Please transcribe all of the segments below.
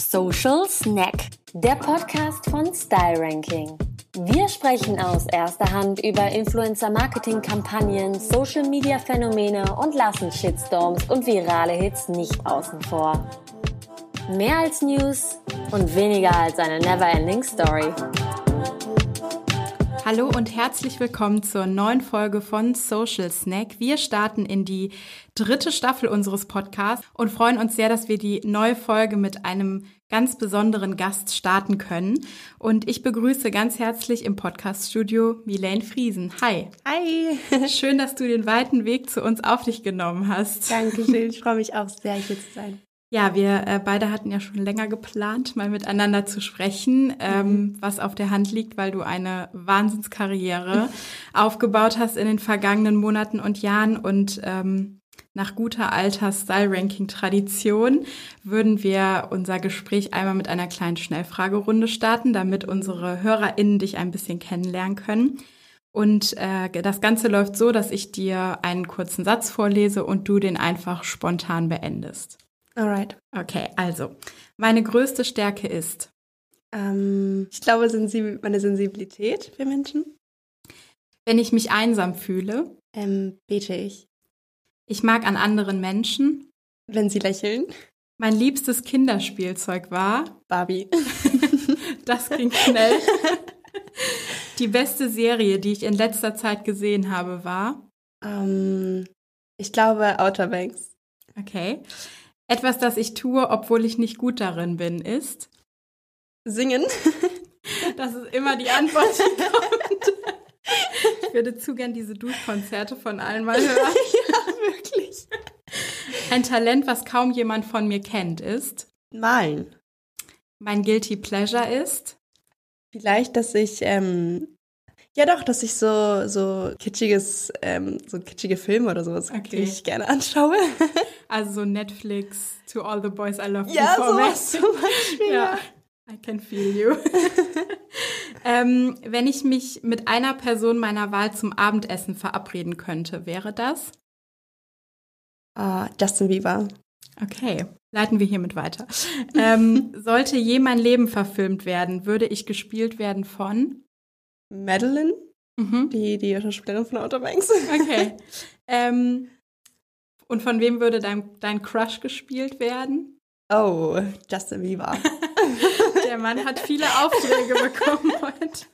Social Snack, der Podcast von Style Ranking. Wir sprechen aus erster Hand über Influencer-Marketing-Kampagnen, Social-Media-Phänomene und lassen Shitstorms und virale Hits nicht außen vor. Mehr als News und weniger als eine never-ending Story. Hallo und herzlich willkommen zur neuen Folge von Social Snack. Wir starten in die dritte Staffel unseres Podcasts und freuen uns sehr, dass wir die neue Folge mit einem ganz besonderen Gast starten können. Und ich begrüße ganz herzlich im Podcaststudio Milene Friesen. Hi. Hi. Schön, dass du den weiten Weg zu uns auf dich genommen hast. Dankeschön. Ich freue mich auch sehr, hier zu sein. Ja, wir äh, beide hatten ja schon länger geplant, mal miteinander zu sprechen, ähm, mhm. was auf der Hand liegt, weil du eine Wahnsinnskarriere aufgebaut hast in den vergangenen Monaten und Jahren und ähm, nach guter alter Style-Ranking-Tradition würden wir unser Gespräch einmal mit einer kleinen Schnellfragerunde starten, damit unsere HörerInnen dich ein bisschen kennenlernen können. Und äh, das Ganze läuft so, dass ich dir einen kurzen Satz vorlese und du den einfach spontan beendest. Alright. Okay, also, meine größte Stärke ist? Ähm, ich glaube, sensib meine Sensibilität für Menschen. Wenn ich mich einsam fühle? Ähm, bete ich. Ich mag an anderen Menschen? Wenn sie lächeln. Mein liebstes Kinderspielzeug war? Barbie. das ging schnell. Die beste Serie, die ich in letzter Zeit gesehen habe, war? Ähm, ich glaube Outer Banks. Okay. Etwas, das ich tue, obwohl ich nicht gut darin bin, ist singen. Das ist immer die Antwort, die kommt. Ich würde zu gern diese Duschkonzerte von allen mal hören. Ja, wirklich. Ein Talent, was kaum jemand von mir kennt, ist Malen. Mein Guilty Pleasure ist Vielleicht, dass ich ähm, ja, doch, dass ich so, so kitschiges, ähm, so kitschige Filme oder sowas okay. ich gerne anschaue. Also so Netflix, To All the Boys I Love Ja, sowas zum Beispiel. Ja. I can feel you. ähm, wenn ich mich mit einer Person meiner Wahl zum Abendessen verabreden könnte, wäre das? Uh, Justin Bieber. Okay, leiten wir hiermit weiter. ähm, sollte je mein Leben verfilmt werden, würde ich gespielt werden von? Madeline, mhm. die, die Schauspielerin von Outer Banks. Okay. ähm, und von wem würde dein, dein Crush gespielt werden? Oh, Justin Bieber. Der Mann hat viele Aufträge bekommen heute.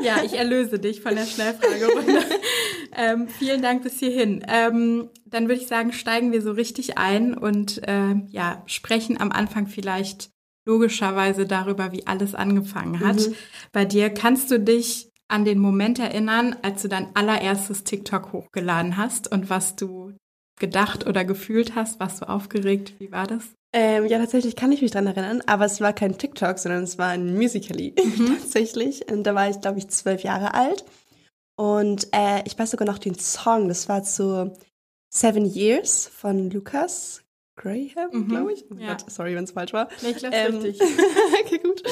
ja, ich erlöse dich von der Schnellfragerunde. ähm, vielen Dank bis hierhin. Ähm, dann würde ich sagen, steigen wir so richtig ein und äh, ja, sprechen am Anfang vielleicht logischerweise darüber, wie alles angefangen hat. Mhm. Bei dir kannst du dich an den Moment erinnern, als du dein allererstes TikTok hochgeladen hast und was du gedacht oder gefühlt hast? Warst du aufgeregt? Wie war das? Ähm, ja, tatsächlich kann ich mich dran erinnern, aber es war kein TikTok, sondern es war ein Musical.ly mhm. tatsächlich. Und da war ich, glaube ich, zwölf Jahre alt. Und äh, ich weiß sogar noch den Song, das war zu Seven Years von Lukas Graham, mhm. glaube ich. Oh ja. Gott, sorry, wenn es falsch war. Nee, ich glaube ähm, richtig. okay, gut.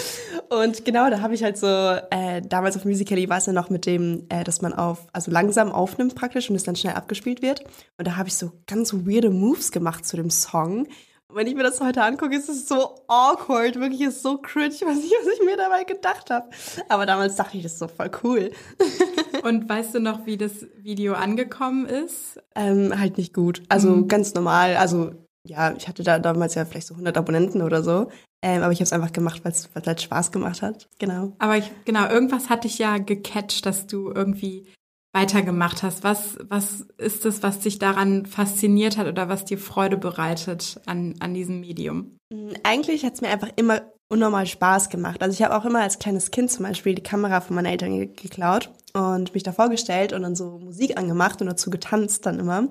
Und genau, da habe ich halt so, äh, damals auf Musical.ly war es ja noch mit dem, äh, dass man auf, also langsam aufnimmt praktisch und es dann schnell abgespielt wird. Und da habe ich so ganz weirde Moves gemacht zu dem Song. Und wenn ich mir das heute angucke, ist es so awkward, wirklich ist so cringe, ich weiß nicht, was ich mir dabei gedacht habe. Aber damals dachte ich, das ist so voll cool. Und weißt du noch, wie das Video angekommen ist? Ähm, halt nicht gut. Also mhm. ganz normal. Also ja, ich hatte da damals ja vielleicht so 100 Abonnenten oder so. Ähm, aber ich habe es einfach gemacht, weil es halt Spaß gemacht hat. Genau. Aber ich, genau, irgendwas hatte ich ja gecatcht, dass du irgendwie weitergemacht hast. Was, was ist es, was dich daran fasziniert hat oder was dir Freude bereitet an, an diesem Medium? Mm, eigentlich hat es mir einfach immer unnormal Spaß gemacht. Also ich habe auch immer als kleines Kind zum Beispiel die Kamera von meinen Eltern ge geklaut und mich da vorgestellt und dann so Musik angemacht und dazu getanzt dann immer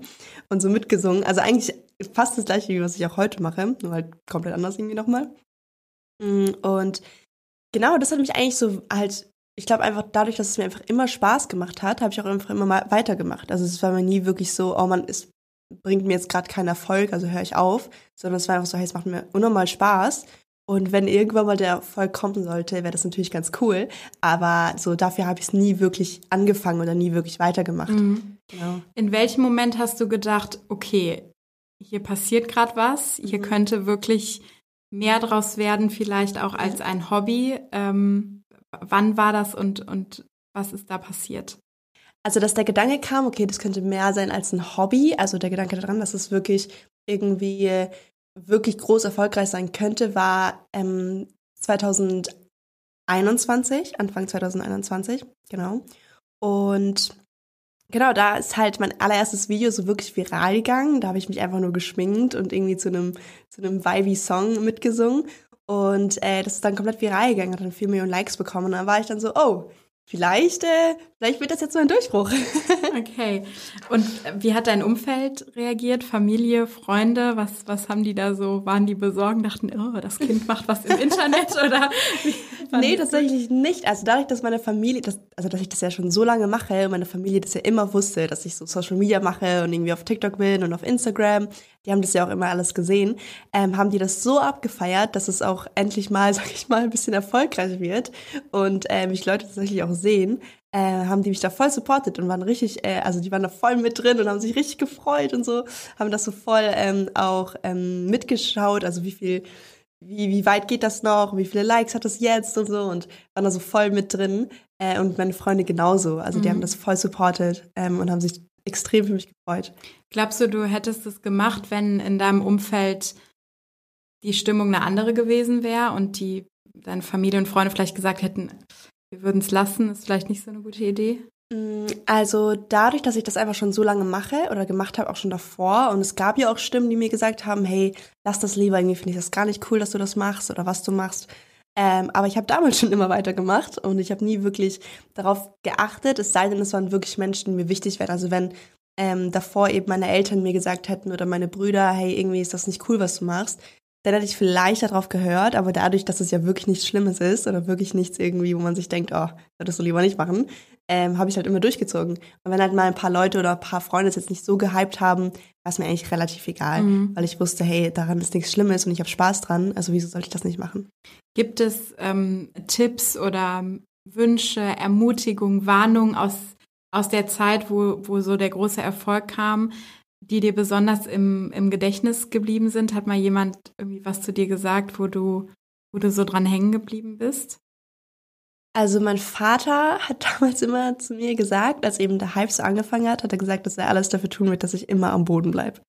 und so mitgesungen. Also eigentlich fast das gleiche, wie was ich auch heute mache, nur halt komplett anders irgendwie nochmal. Mm, und genau, das hat mich eigentlich so halt, ich glaube einfach dadurch, dass es mir einfach immer Spaß gemacht hat, habe ich auch einfach immer mal weitergemacht. Also es war mir nie wirklich so, oh man, es bringt mir jetzt gerade keinen Erfolg, also höre ich auf, sondern es war einfach so, hey, es macht mir unnormal Spaß. Und wenn irgendwann mal der Erfolg kommen sollte, wäre das natürlich ganz cool. Aber so dafür habe ich es nie wirklich angefangen oder nie wirklich weitergemacht. Mhm. Genau. In welchem Moment hast du gedacht, okay, hier passiert gerade was, hier mhm. könnte wirklich mehr draus werden, vielleicht auch als ein Hobby. Ähm, wann war das und, und was ist da passiert? Also, dass der Gedanke kam, okay, das könnte mehr sein als ein Hobby. Also der Gedanke daran, dass es wirklich irgendwie wirklich groß erfolgreich sein könnte, war ähm, 2021, Anfang 2021, genau. Und Genau, da ist halt mein allererstes Video so wirklich viral gegangen. Da habe ich mich einfach nur geschminkt und irgendwie zu einem zu einem Vibey-Song mitgesungen. Und äh, das ist dann komplett viral gegangen, hat dann 4 Millionen Likes bekommen. Und dann war ich dann so, oh, vielleicht, äh, vielleicht wird das jetzt so ein Durchbruch. okay. Und wie hat dein Umfeld reagiert? Familie, Freunde? Was, was haben die da so? Waren die besorgt, dachten, oh, das Kind macht was im Internet oder? nee, tatsächlich nicht. Also dadurch, dass meine Familie, das, also dass ich das ja schon so lange mache, meine Familie das ja immer wusste, dass ich so Social Media mache und irgendwie auf TikTok bin und auf Instagram, die haben das ja auch immer alles gesehen, ähm, haben die das so abgefeiert, dass es auch endlich mal, sag ich mal, ein bisschen erfolgreich wird und äh, mich Leute tatsächlich auch sehen, äh, haben die mich da voll supportet und waren richtig, äh, also die waren da voll mit drin und haben sich richtig gefreut und so, haben das so voll ähm, auch ähm, mitgeschaut, also wie viel wie, wie weit geht das noch, wie viele Likes hat das jetzt und so und waren da so voll mit drin äh, und meine Freunde genauso, also die mhm. haben das voll supportet ähm, und haben sich extrem für mich gefreut. Glaubst du, du hättest es gemacht, wenn in deinem Umfeld die Stimmung eine andere gewesen wäre und die deine Familie und Freunde vielleicht gesagt hätten, wir würden es lassen, ist vielleicht nicht so eine gute Idee? Mm, also dadurch, dass ich das einfach schon so lange mache oder gemacht habe, auch schon davor, und es gab ja auch Stimmen, die mir gesagt haben, hey, lass das lieber, irgendwie finde ich das gar nicht cool, dass du das machst oder was du machst. Ähm, aber ich habe damals schon immer weitergemacht und ich habe nie wirklich darauf geachtet, es sei denn, es waren wirklich Menschen, die mir wichtig wären. Also wenn ähm, davor eben meine Eltern mir gesagt hätten oder meine Brüder, hey, irgendwie ist das nicht cool, was du machst, dann hätte ich vielleicht darauf gehört, aber dadurch, dass es ja wirklich nichts Schlimmes ist oder wirklich nichts irgendwie, wo man sich denkt, oh, würdest du lieber nicht machen, ähm, habe ich halt immer durchgezogen. Und wenn halt mal ein paar Leute oder ein paar Freunde es jetzt nicht so gehypt haben, war es mir eigentlich relativ egal, mhm. weil ich wusste, hey, daran ist nichts Schlimmes und ich habe Spaß dran, also wieso sollte ich das nicht machen? Gibt es ähm, Tipps oder Wünsche, Ermutigung, Warnungen aus, aus der Zeit, wo, wo so der große Erfolg kam, die dir besonders im, im Gedächtnis geblieben sind? Hat mal jemand irgendwie was zu dir gesagt, wo du, wo du so dran hängen geblieben bist? Also mein Vater hat damals immer zu mir gesagt, als eben der Hype so angefangen hat, hat er gesagt, dass er alles dafür tun wird, dass ich immer am Boden bleibe.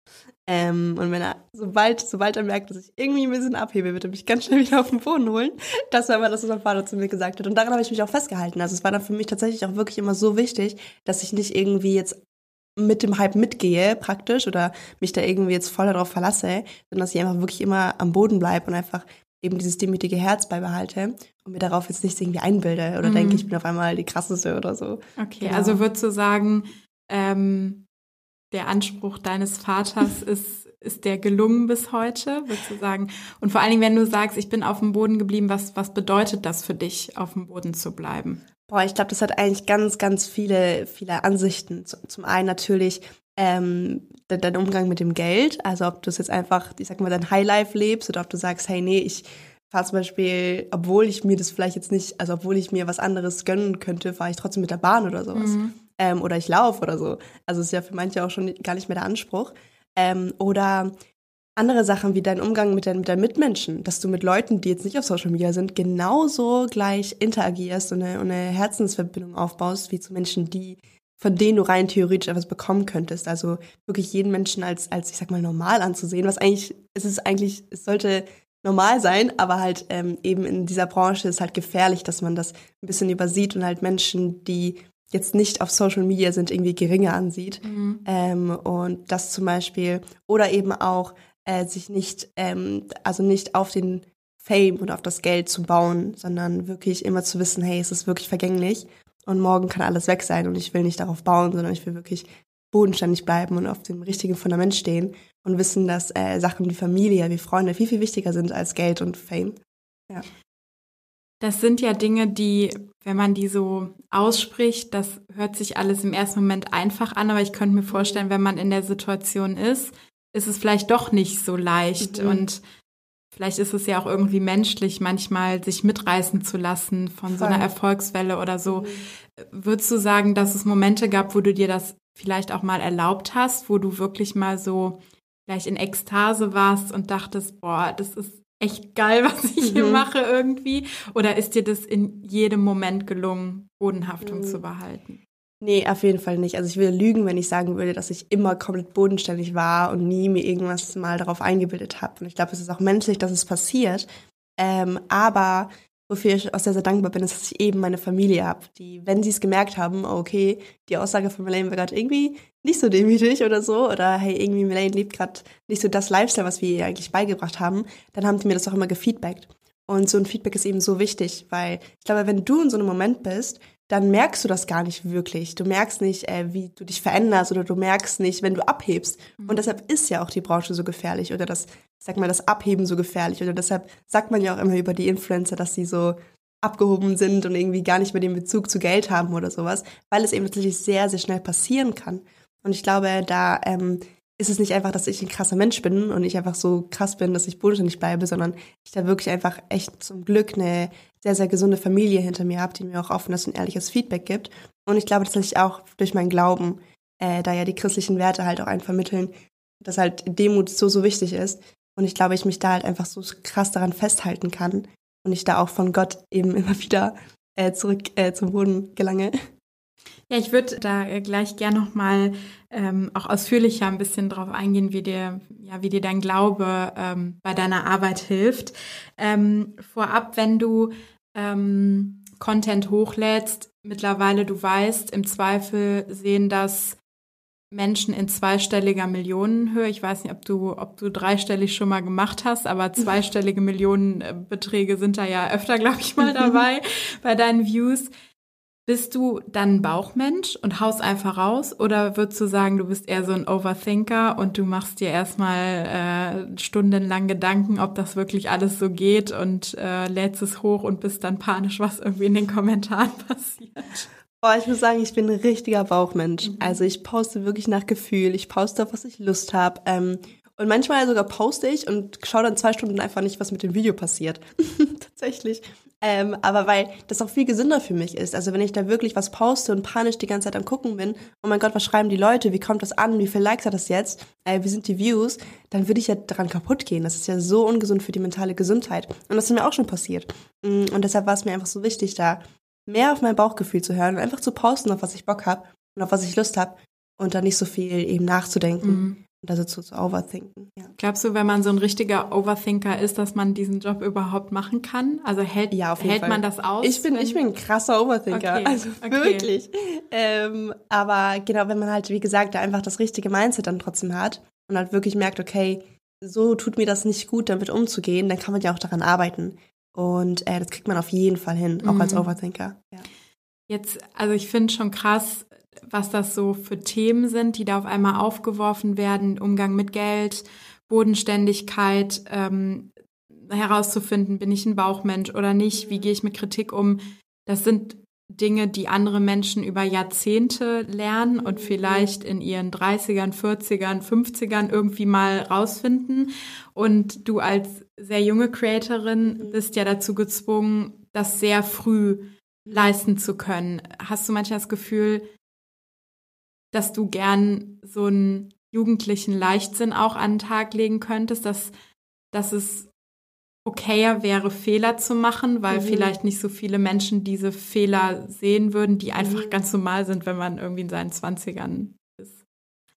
Ähm, und wenn er, sobald, sobald er merkt, dass ich irgendwie ein bisschen abhebe, wird er mich ganz schnell wieder auf den Boden holen. Das war immer das, was mein Vater zu mir gesagt hat. Und daran habe ich mich auch festgehalten. Also es war dann für mich tatsächlich auch wirklich immer so wichtig, dass ich nicht irgendwie jetzt mit dem Hype mitgehe, praktisch, oder mich da irgendwie jetzt voll darauf verlasse, sondern dass ich einfach wirklich immer am Boden bleibe und einfach eben dieses demütige Herz beibehalte und mir darauf jetzt nicht irgendwie einbilde oder mhm. denke, ich bin auf einmal die krasseste oder so. Okay, genau. also würdest du sagen, ähm, der Anspruch deines Vaters ist, ist der gelungen bis heute, würdest du sagen? Und vor allen Dingen, wenn du sagst, ich bin auf dem Boden geblieben, was, was bedeutet das für dich, auf dem Boden zu bleiben? Boah, ich glaube, das hat eigentlich ganz, ganz viele, viele Ansichten. Zum einen natürlich ähm, dein Umgang mit dem Geld, also ob du es jetzt einfach, ich sag mal, dein Highlife lebst oder ob du sagst, hey, nee, ich fahre zum Beispiel, obwohl ich mir das vielleicht jetzt nicht, also obwohl ich mir was anderes gönnen könnte, fahre ich trotzdem mit der Bahn oder sowas. Mhm. Ähm, oder ich laufe oder so. Also ist ja für manche auch schon gar nicht mehr der Anspruch. Ähm, oder andere Sachen wie dein Umgang mit, dein, mit deinen Mitmenschen, dass du mit Leuten, die jetzt nicht auf Social Media sind, genauso gleich interagierst und eine, eine Herzensverbindung aufbaust, wie zu Menschen, die von denen du rein theoretisch etwas bekommen könntest. Also wirklich jeden Menschen als, als ich sag mal, normal anzusehen, was eigentlich, es ist eigentlich, es sollte normal sein, aber halt ähm, eben in dieser Branche ist halt gefährlich, dass man das ein bisschen übersieht und halt Menschen, die jetzt nicht auf Social Media sind, irgendwie geringer ansieht. Mhm. Ähm, und das zum Beispiel, oder eben auch äh, sich nicht, ähm, also nicht auf den Fame und auf das Geld zu bauen, sondern wirklich immer zu wissen, hey, es ist wirklich vergänglich und morgen kann alles weg sein und ich will nicht darauf bauen, sondern ich will wirklich bodenständig bleiben und auf dem richtigen Fundament stehen und wissen, dass äh, Sachen wie Familie, wie Freunde viel, viel wichtiger sind als Geld und Fame. Ja. Das sind ja Dinge, die, wenn man die so ausspricht, das hört sich alles im ersten Moment einfach an, aber ich könnte mir vorstellen, wenn man in der Situation ist, ist es vielleicht doch nicht so leicht mhm. und vielleicht ist es ja auch irgendwie menschlich, manchmal sich mitreißen zu lassen von Voll. so einer Erfolgswelle oder so. Mhm. Würdest du sagen, dass es Momente gab, wo du dir das vielleicht auch mal erlaubt hast, wo du wirklich mal so vielleicht in Ekstase warst und dachtest, boah, das ist echt geil, was ich hier mhm. mache irgendwie? Oder ist dir das in jedem Moment gelungen, Bodenhaftung mhm. zu behalten? Nee, auf jeden Fall nicht. Also ich würde lügen, wenn ich sagen würde, dass ich immer komplett bodenständig war und nie mir irgendwas mal darauf eingebildet habe. Und ich glaube, es ist auch menschlich, dass es passiert. Ähm, aber wofür ich auch sehr, sehr dankbar bin, ist, dass ich eben meine Familie habe, die, wenn sie es gemerkt haben, okay, die Aussage von Melanie war gerade irgendwie nicht so demütig oder so, oder hey, irgendwie Melanie lebt gerade nicht so das Lifestyle, was wir ihr eigentlich beigebracht haben, dann haben die mir das auch immer gefeedbackt. Und so ein Feedback ist eben so wichtig, weil ich glaube, wenn du in so einem Moment bist, dann merkst du das gar nicht wirklich. Du merkst nicht, äh, wie du dich veränderst oder du merkst nicht, wenn du abhebst. Mhm. Und deshalb ist ja auch die Branche so gefährlich oder das, sag mal, das Abheben so gefährlich. Oder deshalb sagt man ja auch immer über die Influencer, dass sie so abgehoben sind und irgendwie gar nicht mehr den Bezug zu Geld haben oder sowas, weil es eben tatsächlich sehr, sehr schnell passieren kann. Und ich glaube, da ähm, ist es nicht einfach, dass ich ein krasser Mensch bin und ich einfach so krass bin, dass ich bodenständig bleibe, sondern ich da wirklich einfach echt zum Glück eine sehr, sehr gesunde Familie hinter mir habe, die mir auch offenes und ehrliches Feedback gibt. Und ich glaube tatsächlich auch durch meinen Glauben, äh, da ja die christlichen Werte halt auch einen vermitteln, dass halt Demut so, so wichtig ist. Und ich glaube, ich mich da halt einfach so krass daran festhalten kann und ich da auch von Gott eben immer wieder äh, zurück äh, zum Boden gelange. Ja, ich würde da äh, gleich gerne noch mal ähm, auch ausführlicher ein bisschen drauf eingehen, wie dir, ja, wie dir dein Glaube ähm, bei deiner Arbeit hilft. Ähm, vorab, wenn du ähm, Content hochlädst, mittlerweile du weißt, im Zweifel sehen das Menschen in zweistelliger Millionenhöhe. Ich weiß nicht, ob du, ob du dreistellig schon mal gemacht hast, aber zweistellige Millionenbeträge sind da ja öfter, glaube ich, mal dabei bei deinen Views. Bist du dann ein Bauchmensch und haust einfach raus oder würdest du sagen, du bist eher so ein Overthinker und du machst dir erstmal äh, stundenlang Gedanken, ob das wirklich alles so geht und äh, lädst es hoch und bist dann panisch, was irgendwie in den Kommentaren passiert? Oh, ich muss sagen, ich bin ein richtiger Bauchmensch. Mhm. Also ich poste wirklich nach Gefühl, ich poste auf, was ich Lust habe. Ähm, und manchmal sogar poste ich und schaue dann zwei Stunden einfach nicht, was mit dem Video passiert. Tatsächlich. Ähm, aber weil das auch viel gesünder für mich ist. Also wenn ich da wirklich was poste und panisch die ganze Zeit am gucken bin, oh mein Gott, was schreiben die Leute, wie kommt das an, wie viele Likes hat das jetzt, äh, wie sind die Views, dann würde ich ja daran kaputt gehen. Das ist ja so ungesund für die mentale Gesundheit. Und das ist mir auch schon passiert. Mm, und deshalb war es mir einfach so wichtig, da mehr auf mein Bauchgefühl zu hören und einfach zu posten, auf was ich Bock habe und auf was ich Lust habe und da nicht so viel eben nachzudenken. Mhm und also zu, zu overthinken. Ja. Glaubst du, wenn man so ein richtiger Overthinker ist, dass man diesen Job überhaupt machen kann? Also hält, ja, hält man das aus? Ich bin, ich bin ein krasser Overthinker, okay. also okay. wirklich. Ähm, aber genau, wenn man halt, wie gesagt, da einfach das richtige Mindset dann trotzdem hat und halt wirklich merkt, okay, so tut mir das nicht gut, damit umzugehen, dann kann man ja auch daran arbeiten. Und äh, das kriegt man auf jeden Fall hin, auch mhm. als Overthinker. Ja. Jetzt, also ich finde schon krass, was das so für Themen sind, die da auf einmal aufgeworfen werden, Umgang mit Geld, Bodenständigkeit, ähm, herauszufinden, bin ich ein Bauchmensch oder nicht, wie gehe ich mit Kritik um. Das sind Dinge, die andere Menschen über Jahrzehnte lernen und vielleicht in ihren 30ern, 40ern, 50ern irgendwie mal rausfinden. Und du als sehr junge Creatorin bist ja dazu gezwungen, das sehr früh leisten zu können. Hast du manchmal das Gefühl, dass du gern so einen jugendlichen Leichtsinn auch an den Tag legen könntest, dass, dass es okayer wäre, Fehler zu machen, weil mhm. vielleicht nicht so viele Menschen diese Fehler sehen würden, die einfach mhm. ganz normal sind, wenn man irgendwie in seinen Zwanzigern ist.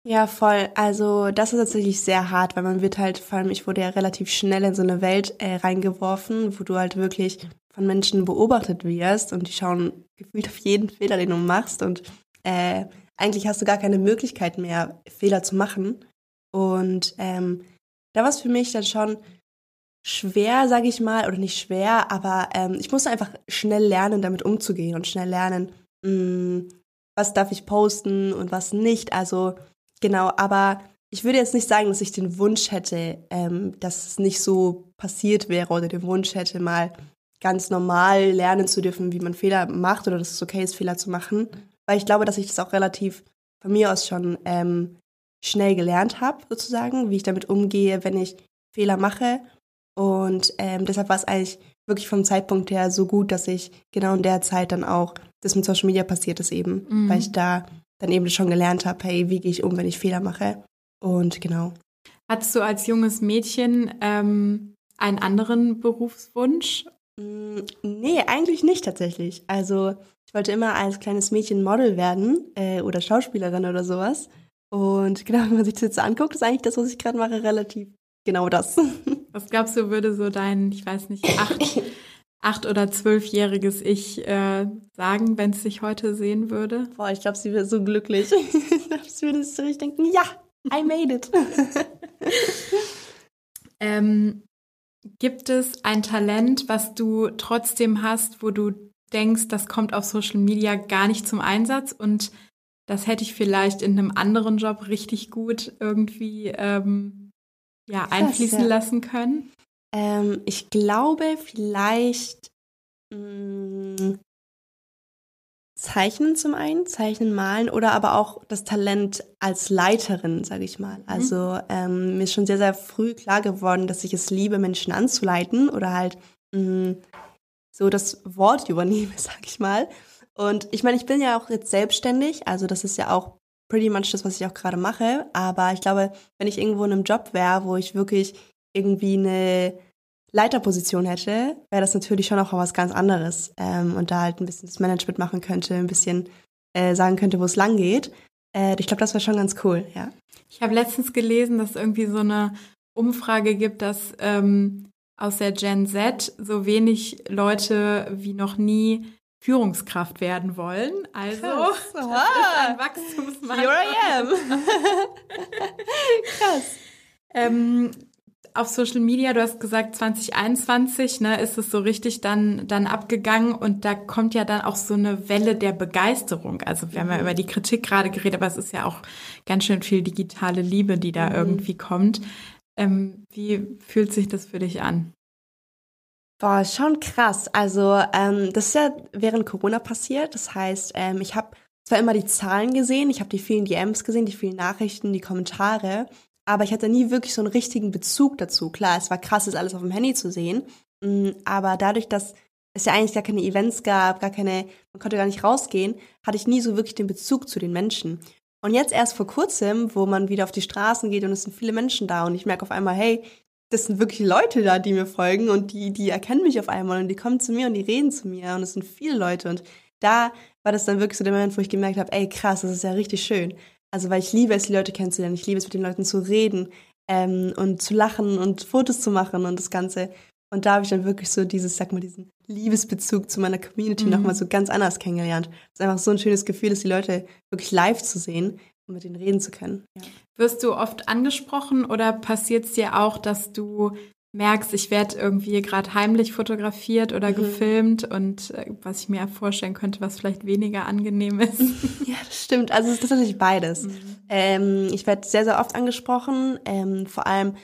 Ja, voll. Also das ist tatsächlich sehr hart, weil man wird halt, vor allem ich wurde ja relativ schnell in so eine Welt äh, reingeworfen, wo du halt wirklich von Menschen beobachtet wirst und die schauen gefühlt auf jeden Fehler, den du machst und äh, eigentlich hast du gar keine Möglichkeit mehr, Fehler zu machen. Und ähm, da war es für mich dann schon schwer, sage ich mal, oder nicht schwer, aber ähm, ich musste einfach schnell lernen, damit umzugehen und schnell lernen, mh, mm, was darf ich posten und was nicht. Also genau, aber ich würde jetzt nicht sagen, dass ich den Wunsch hätte, ähm, dass es nicht so passiert wäre oder den Wunsch hätte, mal ganz normal lernen zu dürfen, wie man Fehler macht oder dass es okay ist, Fehler zu machen weil ich glaube, dass ich das auch relativ von mir aus schon ähm, schnell gelernt habe, sozusagen, wie ich damit umgehe, wenn ich Fehler mache. Und ähm, deshalb war es eigentlich wirklich vom Zeitpunkt her so gut, dass ich genau in der Zeit dann auch das mit Social Media passiert ist eben, mhm. weil ich da dann eben schon gelernt habe, hey, wie gehe ich um, wenn ich Fehler mache. Und genau. Hattest du als junges Mädchen ähm, einen anderen Berufswunsch? Mm, nee, eigentlich nicht tatsächlich. Also ich wollte immer als kleines Mädchen Model werden äh, oder Schauspielerin oder sowas. Und genau, wenn man sich das jetzt anguckt, ist eigentlich das, was ich gerade mache, relativ genau das. Was glaubst du, würde so dein, ich weiß nicht, acht, acht oder zwölfjähriges Ich äh, sagen, wenn es sich heute sehen würde? Boah, ich glaube, sie wäre so glücklich. ich würde sich denken, ja, I made it. ähm, gibt es ein Talent, was du trotzdem hast, wo du denkst, das kommt auf Social Media gar nicht zum Einsatz und das hätte ich vielleicht in einem anderen Job richtig gut irgendwie ähm, ja, einfließen ja. lassen können? Ähm, ich glaube vielleicht mh, mm, Zeichnen zum einen, Zeichnen, Malen oder aber auch das Talent als Leiterin, sage ich mal. Mhm. Also ähm, mir ist schon sehr, sehr früh klar geworden, dass ich es liebe, Menschen anzuleiten oder halt mh, mm, so das Wort übernehme, sage ich mal. Und ich meine, ich bin ja auch jetzt selbstständig, also das ist ja auch pretty much das, was ich auch gerade mache. Aber ich glaube, wenn ich irgendwo in einem Job wäre, wo ich wirklich irgendwie eine Leiterposition hätte, wäre das natürlich schon auch was ganz anderes. Ähm, und da halt ein bisschen das Management machen könnte, ein bisschen äh, sagen könnte, wo es lang geht. Äh, ich glaube, das wäre schon ganz cool, ja. Ich habe letztens gelesen, dass es irgendwie so eine Umfrage gibt, dass ähm, aus der Gen Z so wenig Leute wie noch nie Führungskraft werden wollen. Also, Krass. das ist ein Wachstumsmarkt. Here I am. Krass. Ähm, auf Social Media, du hast gesagt 2021, ne, ist es so richtig dann, dann abgegangen und da kommt ja dann auch so eine Welle der Begeisterung. Also wir haben ja mhm. über die Kritik gerade geredet, aber es ist ja auch ganz schön viel digitale Liebe, die da mhm. irgendwie kommt. Ähm, wie fühlt sich das für dich an? Boah, schon krass. Also ähm, das ist ja während Corona passiert. Das heißt, ähm, ich habe zwar immer die Zahlen gesehen, ich habe die vielen DMs gesehen, die vielen Nachrichten, die Kommentare, aber ich hatte nie wirklich so einen richtigen Bezug dazu. Klar, es war krass, das alles auf dem Handy zu sehen, mm, aber dadurch, dass es ja eigentlich gar keine Events gab, gar keine, man konnte gar nicht rausgehen, hatte ich nie so wirklich den Bezug zu den Menschen. Und jetzt erst vor kurzem, wo man wieder auf die Straßen geht und es sind viele Menschen da und ich merke auf einmal, hey, das sind wirklich Leute da, die mir folgen und die, die erkennen mich auf einmal und die kommen zu mir und die reden zu mir und es sind viele Leute und da war das dann wirklich so der Moment, wo ich gemerkt habe, ey krass, das ist ja richtig schön. Also weil ich liebe es, die Leute kennenzulernen, ich liebe es, mit den Leuten zu reden ähm, und zu lachen und Fotos zu machen und das Ganze. Und da habe ich dann wirklich so dieses, sag mal, diesen Liebesbezug zu meiner Community mhm. nochmal so ganz anders kennengelernt. Es ist einfach so ein schönes Gefühl, dass die Leute wirklich live zu sehen und mit denen reden zu können. Ja. Wirst du oft angesprochen oder passiert es dir auch, dass du merkst, ich werde irgendwie gerade heimlich fotografiert oder mhm. gefilmt und äh, was ich mir vorstellen könnte, was vielleicht weniger angenehm ist. Ja, das stimmt. Also es ist tatsächlich beides. Mhm. Ähm, ich werde sehr, sehr oft angesprochen, ähm, vor allem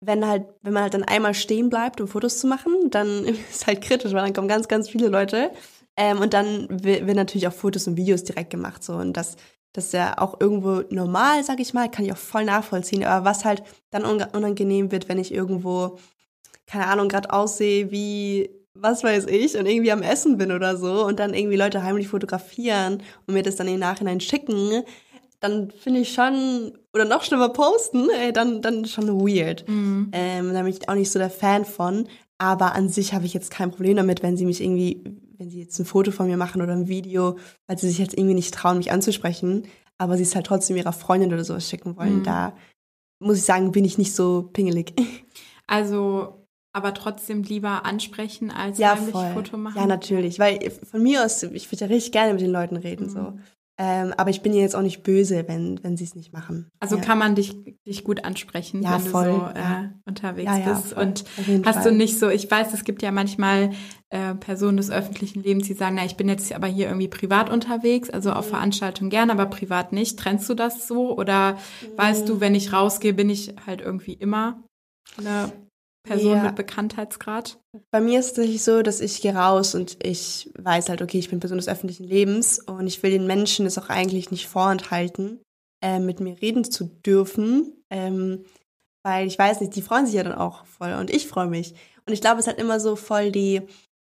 wenn halt, wenn man halt dann einmal stehen bleibt, um Fotos zu machen, dann ist halt kritisch, weil dann kommen ganz, ganz viele Leute. Ähm, und dann werden natürlich auch Fotos und Videos direkt gemacht so und das das ist ja auch irgendwo normal, sag ich mal, kann ich auch voll nachvollziehen. Aber was halt dann unangenehm wird, wenn ich irgendwo, keine Ahnung, gerade aussehe wie, was weiß ich, und irgendwie am Essen bin oder so und dann irgendwie Leute heimlich fotografieren und mir das dann im Nachhinein schicken, dann finde ich schon, oder noch schlimmer posten, ey, dann, dann schon weird. Mhm. Ähm, da bin ich auch nicht so der Fan von. Aber an sich habe ich jetzt kein Problem damit, wenn sie mich irgendwie wenn sie jetzt ein Foto von mir machen oder ein Video, weil sie sich jetzt irgendwie nicht trauen, mich anzusprechen, aber sie es halt trotzdem ihrer Freundin oder sowas schicken wollen, mhm. da muss ich sagen, bin ich nicht so pingelig. Also, aber trotzdem lieber ansprechen als ja, heimlich voll. Foto machen? Ja, natürlich, weil von mir aus, ich würde ja richtig gerne mit den Leuten reden, mhm. so. Ähm, aber ich bin ihr jetzt auch nicht böse, wenn, wenn sie es nicht machen. Also ja. kann man dich, dich gut ansprechen, ja, wenn voll, du so äh, unterwegs bist. Und hast Fall. du nicht so, ich weiß, es gibt ja manchmal äh, Personen des öffentlichen Lebens, die sagen, na, ich bin jetzt aber hier irgendwie privat unterwegs, also auf mhm. Veranstaltungen gerne, aber privat nicht. Trennst du das so? Oder mhm. weißt du, wenn ich rausgehe, bin ich halt irgendwie immer eine Person ja. mit Bekanntheitsgrad? Bei mir ist es tatsächlich so, dass ich gehe raus und ich weiß halt, okay, ich bin Person des öffentlichen Lebens und ich will den Menschen es auch eigentlich nicht vorenthalten, äh, mit mir reden zu dürfen. Ähm, weil ich weiß nicht, die freuen sich ja dann auch voll und ich freue mich. Und ich glaube, es hat immer so voll die,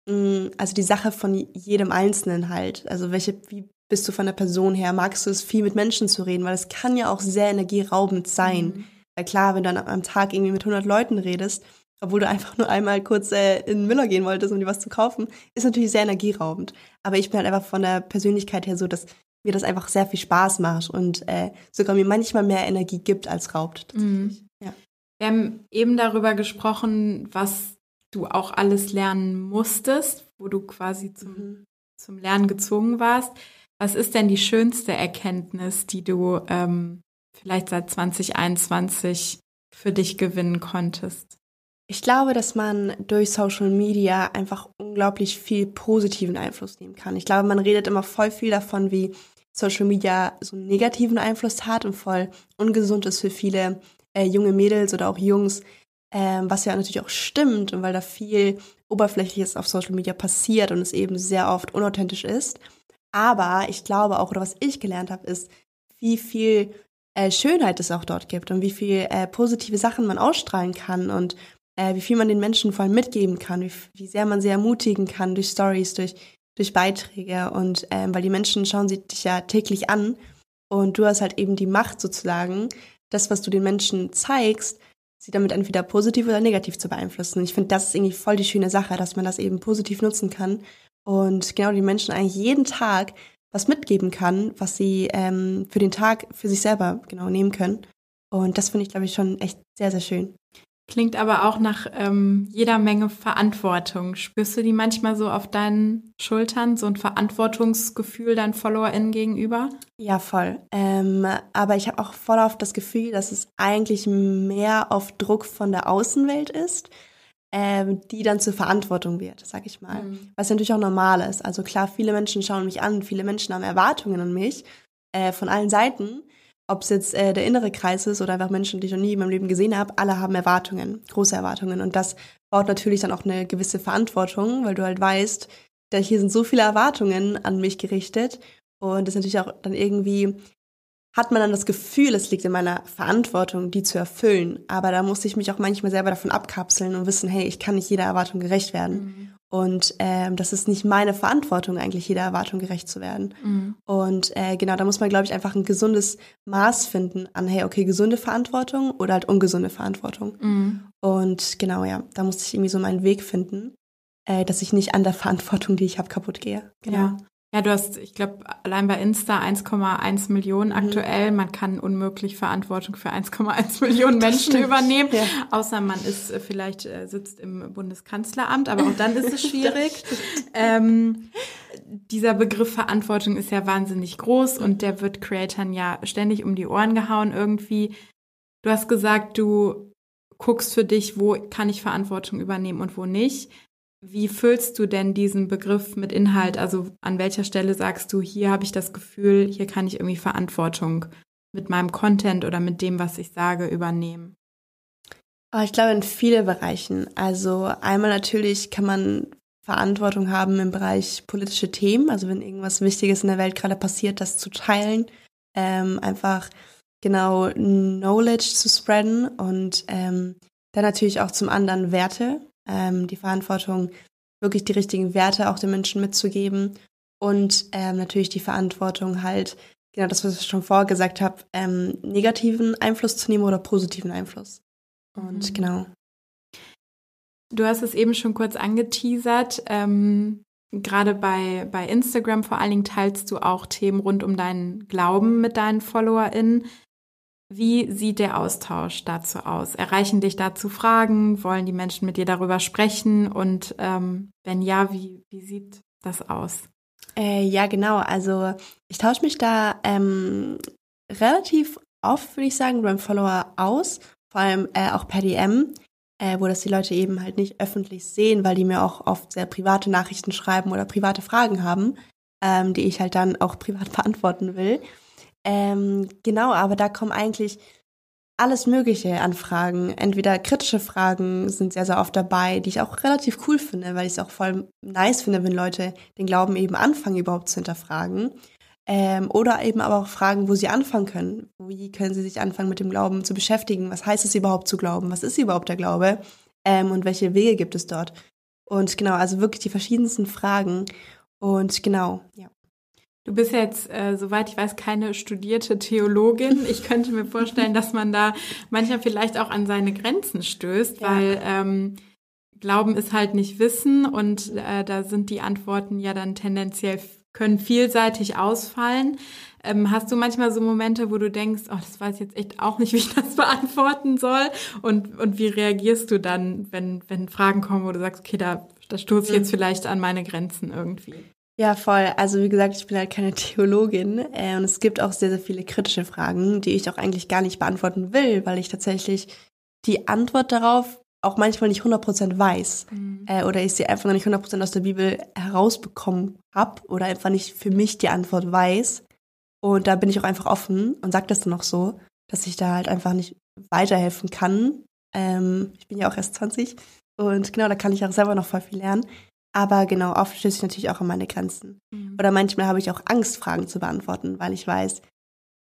mh, mm, also die Sache von jedem Einzelnen halt. Also welche, wie bist du von der Person her? Magst du es viel mit Menschen zu reden? Weil es kann ja auch sehr energieraubend sein. Mhm. Weil klar, wenn du dann am Tag irgendwie mit 100 Leuten redest, obwohl du einfach nur einmal kurz äh, in Müller gehen wolltest, um dir was zu kaufen, ist natürlich sehr energieraubend. Aber ich bin halt einfach von der Persönlichkeit her so, dass mir das einfach sehr viel Spaß macht und äh, sogar mir manchmal mehr Energie gibt als raubt. Mhm. Ja. Wir haben eben darüber gesprochen, was du auch alles lernen musstest, wo du quasi zum, mhm. zum Lernen gezwungen warst. Was ist denn die schönste Erkenntnis, die du ähm, vielleicht seit 2021 für dich gewinnen konntest? Ich glaube, dass man durch Social Media einfach unglaublich viel positiven Einfluss nehmen kann. Ich glaube, man redet immer voll viel davon, wie Social Media so einen negativen Einfluss hat und voll ungesund ist für viele äh, junge Mädels oder auch Jungs, äh, was ja natürlich auch stimmt und weil da viel Oberflächliches auf Social Media passiert und es eben sehr oft unauthentisch ist. Aber ich glaube auch, oder was ich gelernt habe, ist, wie viel äh, Schönheit es auch dort gibt und wie viel äh, positive Sachen man ausstrahlen kann und äh, wie viel man den Menschen vor allem mitgeben kann, wie, wie sehr man sie ermutigen kann durch Stories, durch, durch Beiträge und ähm, weil die Menschen schauen sie dich ja täglich an und du hast halt eben die Macht sozusagen, das, was du den Menschen zeigst, sie damit entweder positiv oder negativ zu beeinflussen. Ich finde, das ist irgendwie voll die schöne Sache, dass man das eben positiv nutzen kann und genau die Menschen eigentlich jeden Tag was mitgeben kann, was sie ähm, für den Tag für sich selber genau nehmen können. Und das finde ich, glaube ich, schon echt sehr, sehr schön. Klingt aber auch nach ähm, jeder Menge Verantwortung. Spürst du die manchmal so auf deinen Schultern, so ein Verantwortungsgefühl deinen FollowerInnen gegenüber? Ja, voll. Ähm, aber ich habe auch voll oft das Gefühl, dass es eigentlich mehr auf Druck von der Außenwelt ist, ähm, die dann zur Verantwortung wird, sag ich mal. Mhm. Was natürlich auch normal ist. Also klar, viele Menschen schauen mich an, viele Menschen haben Erwartungen an mich äh, von allen Seiten ob es jetzt äh, der innere Kreis ist oder einfach Menschen, die ich noch nie in meinem Leben gesehen habe, alle haben Erwartungen, große Erwartungen. Und das baut natürlich dann auch eine gewisse Verantwortung, weil du halt weißt, da hier sind so viele Erwartungen an mich gerichtet. Und das ist natürlich auch dann irgendwie, hat man dann das Gefühl, es liegt in meiner Verantwortung, die zu erfüllen. Aber da muss ich mich auch manchmal selber davon abkapseln und wissen, hey, ich kann nicht jeder Erwartung gerecht werden. Mhm. Und ähm, das ist nicht meine Verantwortung, eigentlich jeder Erwartung gerecht zu werden. Mhm. Und äh, genau, da muss man, glaube ich, einfach ein gesundes Maß finden an, hey, okay, gesunde Verantwortung oder halt ungesunde Verantwortung. Mhm. Und genau, ja, da muss ich irgendwie so meinen Weg finden, äh, dass ich nicht an der Verantwortung, die ich habe, kaputt gehe. Genau. Ja. Ja, du hast, ich glaube, allein bei Insta 1,1 Millionen mhm. aktuell. Man kann unmöglich Verantwortung für 1,1 Millionen Menschen übernehmen, ja. außer man ist äh, vielleicht äh, sitzt im Bundeskanzleramt, aber auch dann ist es schwierig. ähm, dieser Begriff Verantwortung ist ja wahnsinnig groß und der wird Creatoren ja ständig um die Ohren gehauen irgendwie. Du hast gesagt, du guckst für dich, wo kann ich Verantwortung übernehmen und wo nicht. Wie füllst du denn diesen Begriff mit Inhalt? Also an welcher Stelle sagst du, hier habe ich das Gefühl, hier kann ich irgendwie Verantwortung mit meinem Content oder mit dem, was ich sage, übernehmen? Ah, ich glaube in viele Bereichen. Also einmal natürlich kann man Verantwortung haben im Bereich politische Themen, also wenn irgendwas Wichtiges in der Welt gerade passiert, das zu teilen, ähm, einfach genau Knowledge zu spreaden und ähm, dann natürlich auch zum anderen Werte, ähm, die Verantwortung, wirklich die richtigen Werte auch den Menschen mitzugeben und ähm, natürlich die Verantwortung halt, genau das, was ich schon vorher gesagt habe, ähm, negativen Einfluss zu nehmen oder positiven Einfluss. Und mhm. genau. Du hast es eben schon kurz angeteasert. Ähm, Gerade bei, bei Instagram vor allen Dingen teilst du auch Themen rund um deinen Glauben mit deinen FollowerInnen. Wie sieht der Austausch dazu aus? Erreichen dich dazu Fragen? Wollen die Menschen mit dir darüber sprechen? Und ähm, wenn ja, wie, wie sieht das aus? Äh, ja, genau. Also ich tausche mich da ähm, relativ oft, würde ich sagen, beim Follower aus. Vor allem äh, auch per DM, äh, wo das die Leute eben halt nicht öffentlich sehen, weil die mir auch oft sehr private Nachrichten schreiben oder private Fragen haben, ähm, die ich halt dann auch privat beantworten will. Ähm, genau, aber da kommen eigentlich alles Mögliche an Fragen. Entweder kritische Fragen sind sehr, sehr oft dabei, die ich auch relativ cool finde, weil ich es auch voll nice finde, wenn Leute den Glauben eben anfangen, überhaupt zu hinterfragen. Ähm, oder eben aber auch Fragen, wo sie anfangen können. Wie können sie sich anfangen, mit dem Glauben zu beschäftigen? Was heißt es überhaupt zu glauben? Was ist überhaupt der Glaube? Ähm, und welche Wege gibt es dort? Und genau, also wirklich die verschiedensten Fragen. Und genau, ja. Du bist jetzt, äh, soweit ich weiß, keine studierte Theologin. Ich könnte mir vorstellen, dass man da manchmal vielleicht auch an seine Grenzen stößt, ja. weil ähm, Glauben ist halt nicht Wissen und äh, da sind die Antworten ja dann tendenziell können vielseitig ausfallen. Ähm, hast du manchmal so Momente, wo du denkst, oh, das weiß ich jetzt echt auch nicht, wie ich das beantworten soll? Und, und wie reagierst du dann, wenn, wenn Fragen kommen, wo du sagst, okay, da, da stoße ich jetzt mhm. vielleicht an meine Grenzen irgendwie? Ja, voll. Also wie gesagt, ich bin halt keine Theologin äh, und es gibt auch sehr, sehr viele kritische Fragen, die ich auch eigentlich gar nicht beantworten will, weil ich tatsächlich die Antwort darauf auch manchmal nicht 100% weiß mhm. äh, oder ich sie einfach noch nicht 100% aus der Bibel herausbekommen habe oder einfach nicht für mich die Antwort weiß. Und da bin ich auch einfach offen und sage das dann auch so, dass ich da halt einfach nicht weiterhelfen kann. Ähm, ich bin ja auch erst 20 und genau, da kann ich auch selber noch voll viel lernen. Aber genau, oft stöße ich natürlich auch an meine Grenzen. Mhm. Oder manchmal habe ich auch Angst, Fragen zu beantworten, weil ich weiß,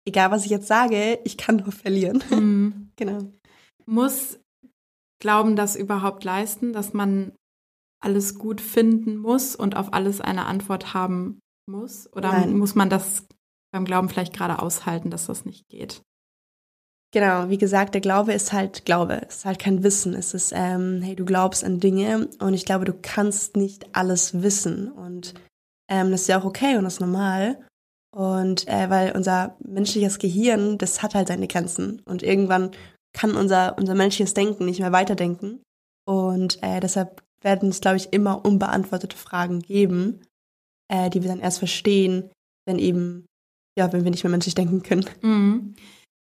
egal was ich jetzt sage, ich kann nur verlieren. Mhm. genau. Muss Glauben das überhaupt leisten, dass man alles gut finden muss und auf alles eine Antwort haben muss? Oder Nein. muss man das beim Glauben vielleicht gerade aushalten, dass das nicht geht? Genau, wie gesagt, der Glaube ist halt Glaube, ist halt kein Wissen. Es ist, ähm, hey, du glaubst an Dinge und ich glaube, du kannst nicht alles wissen. Und ähm, das ist ja auch okay und das ist normal. Und äh, weil unser menschliches Gehirn, das hat halt seine Grenzen. Und irgendwann kann unser, unser menschliches Denken nicht mehr weiterdenken. Und äh, deshalb werden es, glaube ich, immer unbeantwortete Fragen geben, äh, die wir dann erst verstehen, wenn eben, ja, wenn wir nicht mehr menschlich denken können. Mhm.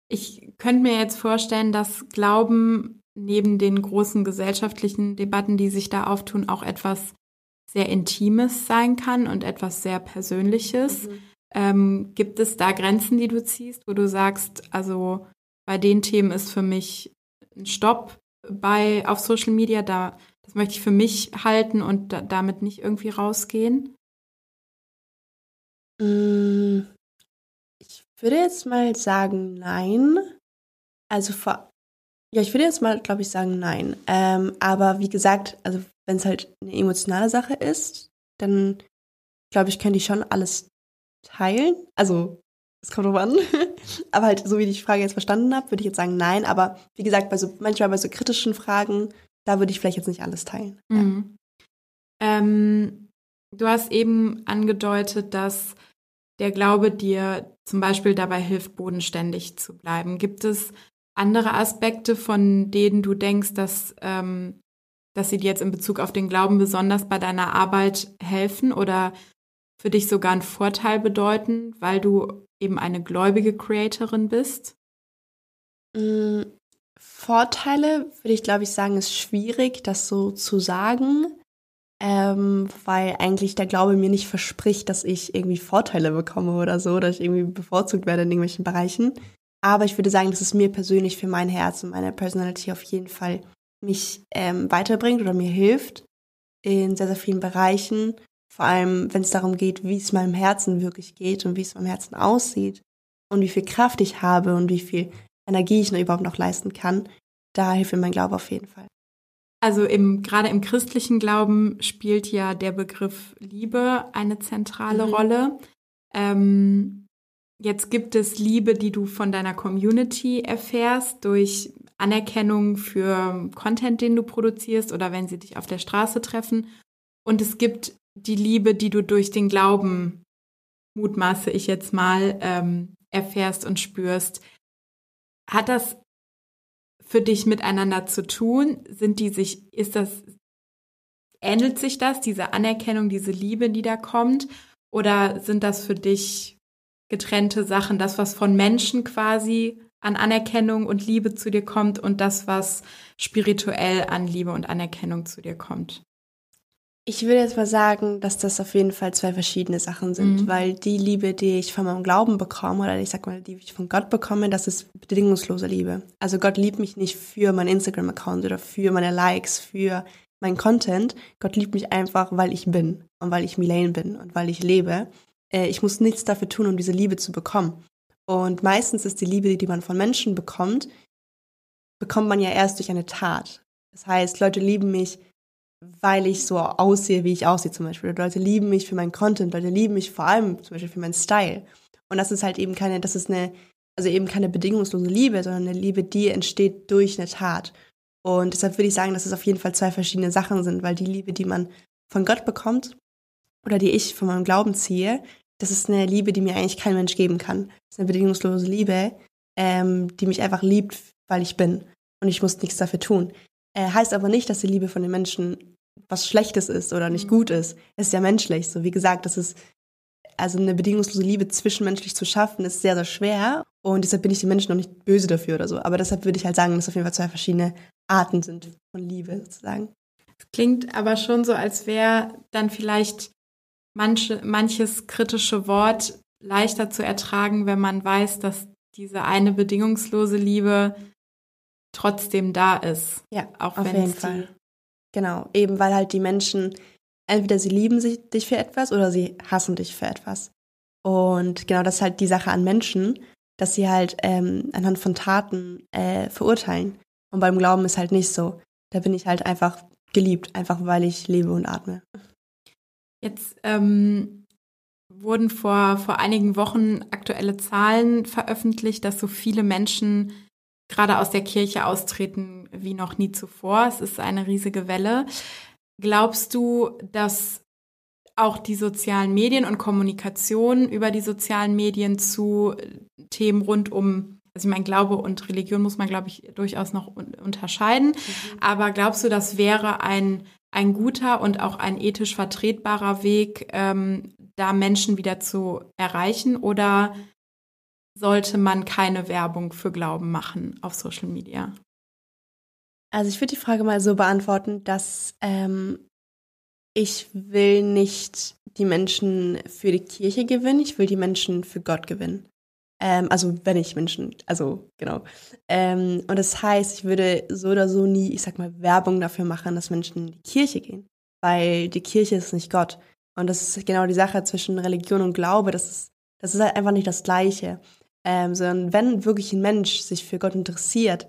Ich könnte mir jetzt vorstellen, dass Glauben neben den großen gesellschaftlichen Debatten, die sich da auftun, auch etwas sehr Intimes sein kann und etwas sehr Persönliches. Mhm. Ähm, gibt es da Grenzen, die du ziehst, wo du sagst, also bei den Themen ist für mich ein Stopp bei auf Social Media, da das möchte ich für mich halten und da, damit nicht irgendwie rausgehen? Mm, würde jetzt mal sagen, nein. Also vor, ja, ich würde jetzt mal, glaube ich, sagen, nein. Ähm, aber wie gesagt, also wenn es halt eine emotionale Sache ist, dann glaube ich, könnte ich schon alles teilen. Also es kommt drauf an. aber halt, so wie ich die Frage jetzt verstanden habe, würde ich jetzt sagen, nein. Aber wie gesagt, bei so, manchmal bei so kritischen Fragen, da würde ich vielleicht jetzt nicht alles teilen. Mhm. Ja. Ähm, du hast eben angedeutet, dass der Glaube dir zum Beispiel dabei hilft, bodenständig zu bleiben? Gibt es andere Aspekte, von denen du denkst, dass, ähm, dass sie dir jetzt in Bezug auf den Glauben besonders bei deiner Arbeit helfen oder für dich sogar einen Vorteil bedeuten, weil du eben eine gläubige Creatorin bist? Mm, Vorteile würde ich, glaube ich, sagen, ist schwierig, das so zu sagen ähm, weil eigentlich der Glaube mir nicht verspricht, dass ich irgendwie Vorteile bekomme oder so, dass ich irgendwie bevorzugt werde in irgendwelchen Bereichen. Aber ich würde sagen, dass es mir persönlich für mein Herz und meine Personality auf jeden Fall mich ähm, weiterbringt oder mir hilft in sehr, sehr vielen Bereichen. Vor allem, wenn es darum geht, wie es meinem Herzen wirklich geht und wie es meinem Herzen aussieht und wie viel Kraft ich habe und wie viel Energie ich noch überhaupt noch leisten kann. Da hilft mir mein Glaube auf jeden Fall. Also im, gerade im christlichen Glauben spielt ja der Begriff Liebe eine zentrale mhm. Rolle. Ähm, jetzt gibt es Liebe, die du von deiner Community erfährst durch Anerkennung für Content, den du produzierst oder wenn sie dich auf der Straße treffen. Und es gibt die Liebe, die du durch den Glauben, mutmaße ich jetzt mal, ähm, erfährst und spürst. Hat das für dich miteinander zu tun? Sind die sich, ist das, ähnelt sich das, diese Anerkennung, diese Liebe, die da kommt? Oder sind das für dich getrennte Sachen, das, was von Menschen quasi an Anerkennung und Liebe zu dir kommt und das, was spirituell an Liebe und Anerkennung zu dir kommt? Ich würde jetzt mal sagen, dass das auf jeden Fall zwei verschiedene Sachen sind, mhm. weil die Liebe, die ich von meinem Glauben bekomme, oder ich sag mal, die ich von Gott bekomme, das ist bedingungslose Liebe. Also Gott liebt mich nicht für meinen Instagram-Account oder für meine Likes, für meinen Content. Gott liebt mich einfach, weil ich bin und weil ich Milane bin und weil ich lebe. Äh, ich muss nichts dafür tun, um diese Liebe zu bekommen. Und meistens ist die Liebe, die man von Menschen bekommt, bekommt man ja erst durch eine Tat. Das heißt, Leute lieben mich weil ich so aussehe, wie ich aussehe zum Beispiel. Leute lieben mich für meinen Content, Leute lieben mich vor allem zum Beispiel für meinen Style. Und das ist halt eben keine, das ist eine, also eben keine bedingungslose Liebe, sondern eine Liebe, die entsteht durch eine Tat. Und deshalb würde ich sagen, dass es auf jeden Fall zwei verschiedene Sachen sind, weil die Liebe, die man von Gott bekommt oder die ich von meinem Glauben ziehe, das ist eine Liebe, die mir eigentlich kein Mensch geben kann. Das ist eine bedingungslose Liebe, ähm, die mich einfach liebt, weil ich bin. Und ich muss nichts dafür tun. Äh, heißt aber nicht, dass die Liebe von den Menschen was Schlechtes ist oder nicht mhm. gut ist. Es ist ja menschlich. So wie gesagt, das ist also eine bedingungslose Liebe zwischenmenschlich zu schaffen, ist sehr, sehr schwer. Und deshalb bin ich den Menschen noch nicht böse dafür oder so. Aber deshalb würde ich halt sagen, dass auf jeden Fall zwei verschiedene Arten sind von Liebe sozusagen. Es klingt aber schon so, als wäre dann vielleicht manche, manches kritische Wort leichter zu ertragen, wenn man weiß, dass diese eine bedingungslose Liebe trotzdem da ist. Ja, auch auf jeden Fall. Genau, eben weil halt die Menschen entweder sie lieben sich, dich für etwas oder sie hassen dich für etwas. Und genau das ist halt die Sache an Menschen, dass sie halt ähm, anhand von Taten äh, verurteilen. Und beim Glauben ist halt nicht so. Da bin ich halt einfach geliebt, einfach weil ich lebe und atme. Jetzt ähm, wurden vor, vor einigen Wochen aktuelle Zahlen veröffentlicht, dass so viele Menschen gerade aus der Kirche austreten wie noch nie zuvor. Es ist eine riesige Welle. Glaubst du, dass auch die sozialen Medien und Kommunikation über die sozialen Medien zu Themen rund um, also ich meine, Glaube und Religion muss man, glaube ich, durchaus noch unterscheiden. Mhm. Aber glaubst du, das wäre ein, ein guter und auch ein ethisch vertretbarer Weg, ähm, da Menschen wieder zu erreichen? Oder sollte man keine Werbung für Glauben machen auf Social Media? Also ich würde die Frage mal so beantworten, dass ähm, ich will nicht die Menschen für die Kirche gewinnen, ich will die Menschen für Gott gewinnen. Ähm, also wenn ich Menschen, also genau. Ähm, und das heißt, ich würde so oder so nie, ich sag mal, Werbung dafür machen, dass Menschen in die Kirche gehen, weil die Kirche ist nicht Gott. Und das ist genau die Sache zwischen Religion und Glaube. Das ist, das ist halt einfach nicht das Gleiche. Ähm, sondern wenn wirklich ein Mensch sich für Gott interessiert,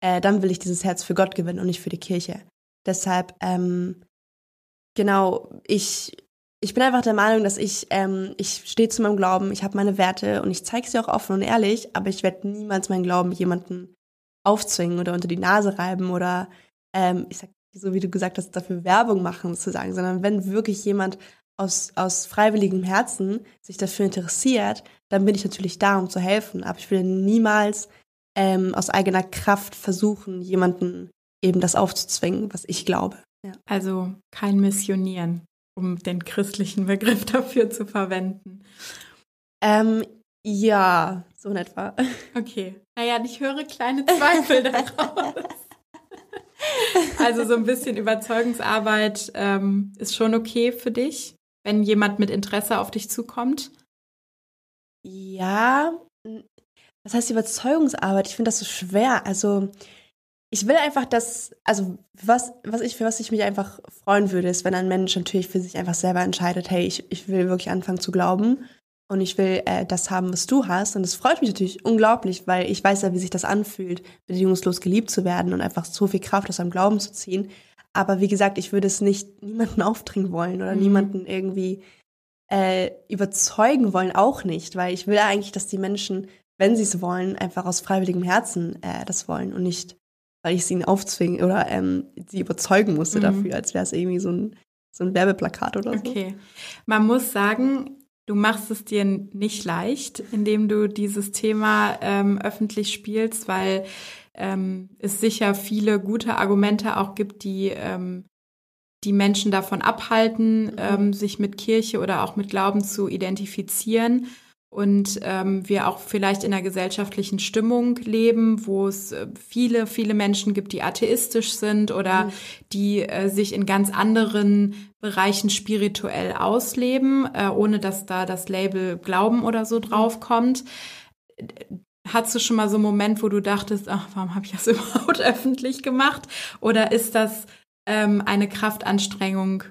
äh, dann will ich dieses Herz für Gott gewinnen und nicht für die Kirche. Deshalb, ähm, genau, ich, ich bin einfach der Meinung, dass ich, ähm, ich stehe zu meinem Glauben, ich habe meine Werte und ich zeige sie auch offen und ehrlich, aber ich werde niemals meinen Glauben jemanden aufzwingen oder unter die Nase reiben oder, ähm, ich sag, so wie du gesagt hast, dafür Werbung machen sozusagen, sondern wenn wirklich jemand aus, aus freiwilligem Herzen sich dafür interessiert, dann bin ich natürlich da, um zu helfen. Aber ich will niemals ähm, aus eigener Kraft versuchen, jemanden eben das aufzuzwingen, was ich glaube. Ja. Also kein Missionieren, um den christlichen Begriff dafür zu verwenden. Ähm, ja, so in etwa. Okay. Naja, ich höre kleine Zweifel daraus. Also so ein bisschen Überzeugungsarbeit ähm, ist schon okay für dich, wenn jemand mit Interesse auf dich zukommt? Ja, was heißt Überzeugungsarbeit? Ich finde das so schwer. Also ich will einfach, dass, also was, was ich, für was ich mich einfach freuen würde, ist, wenn ein Mensch natürlich für sich einfach selber entscheidet, hey, ich, ich will wirklich anfangen zu glauben und ich will äh, das haben, was du hast. Und das freut mich natürlich unglaublich, weil ich weiß ja, wie sich das anfühlt, bedingungslos geliebt zu werden und einfach so viel Kraft aus seinem Glauben zu ziehen. Aber wie gesagt, ich würde es nicht niemanden aufdringen wollen oder mhm. niemanden irgendwie äh, überzeugen wollen, auch nicht, weil ich will eigentlich, dass die Menschen wenn sie es wollen, einfach aus freiwilligem Herzen äh, das wollen und nicht, weil ich es ihnen aufzwingen oder ähm, sie überzeugen musste mhm. dafür, als wäre es irgendwie so ein, so ein Werbeplakat oder so. Okay. Man muss sagen, du machst es dir nicht leicht, indem du dieses Thema ähm, öffentlich spielst, weil ähm, es sicher viele gute Argumente auch gibt, die ähm, die Menschen davon abhalten, mhm. ähm, sich mit Kirche oder auch mit Glauben zu identifizieren und ähm, wir auch vielleicht in einer gesellschaftlichen Stimmung leben, wo es äh, viele, viele Menschen gibt, die atheistisch sind oder mhm. die äh, sich in ganz anderen Bereichen spirituell ausleben, äh, ohne dass da das Label Glauben oder so mhm. draufkommt. Hattest du schon mal so einen Moment, wo du dachtest, ach, warum habe ich das überhaupt öffentlich gemacht? Oder ist das ähm, eine Kraftanstrengung,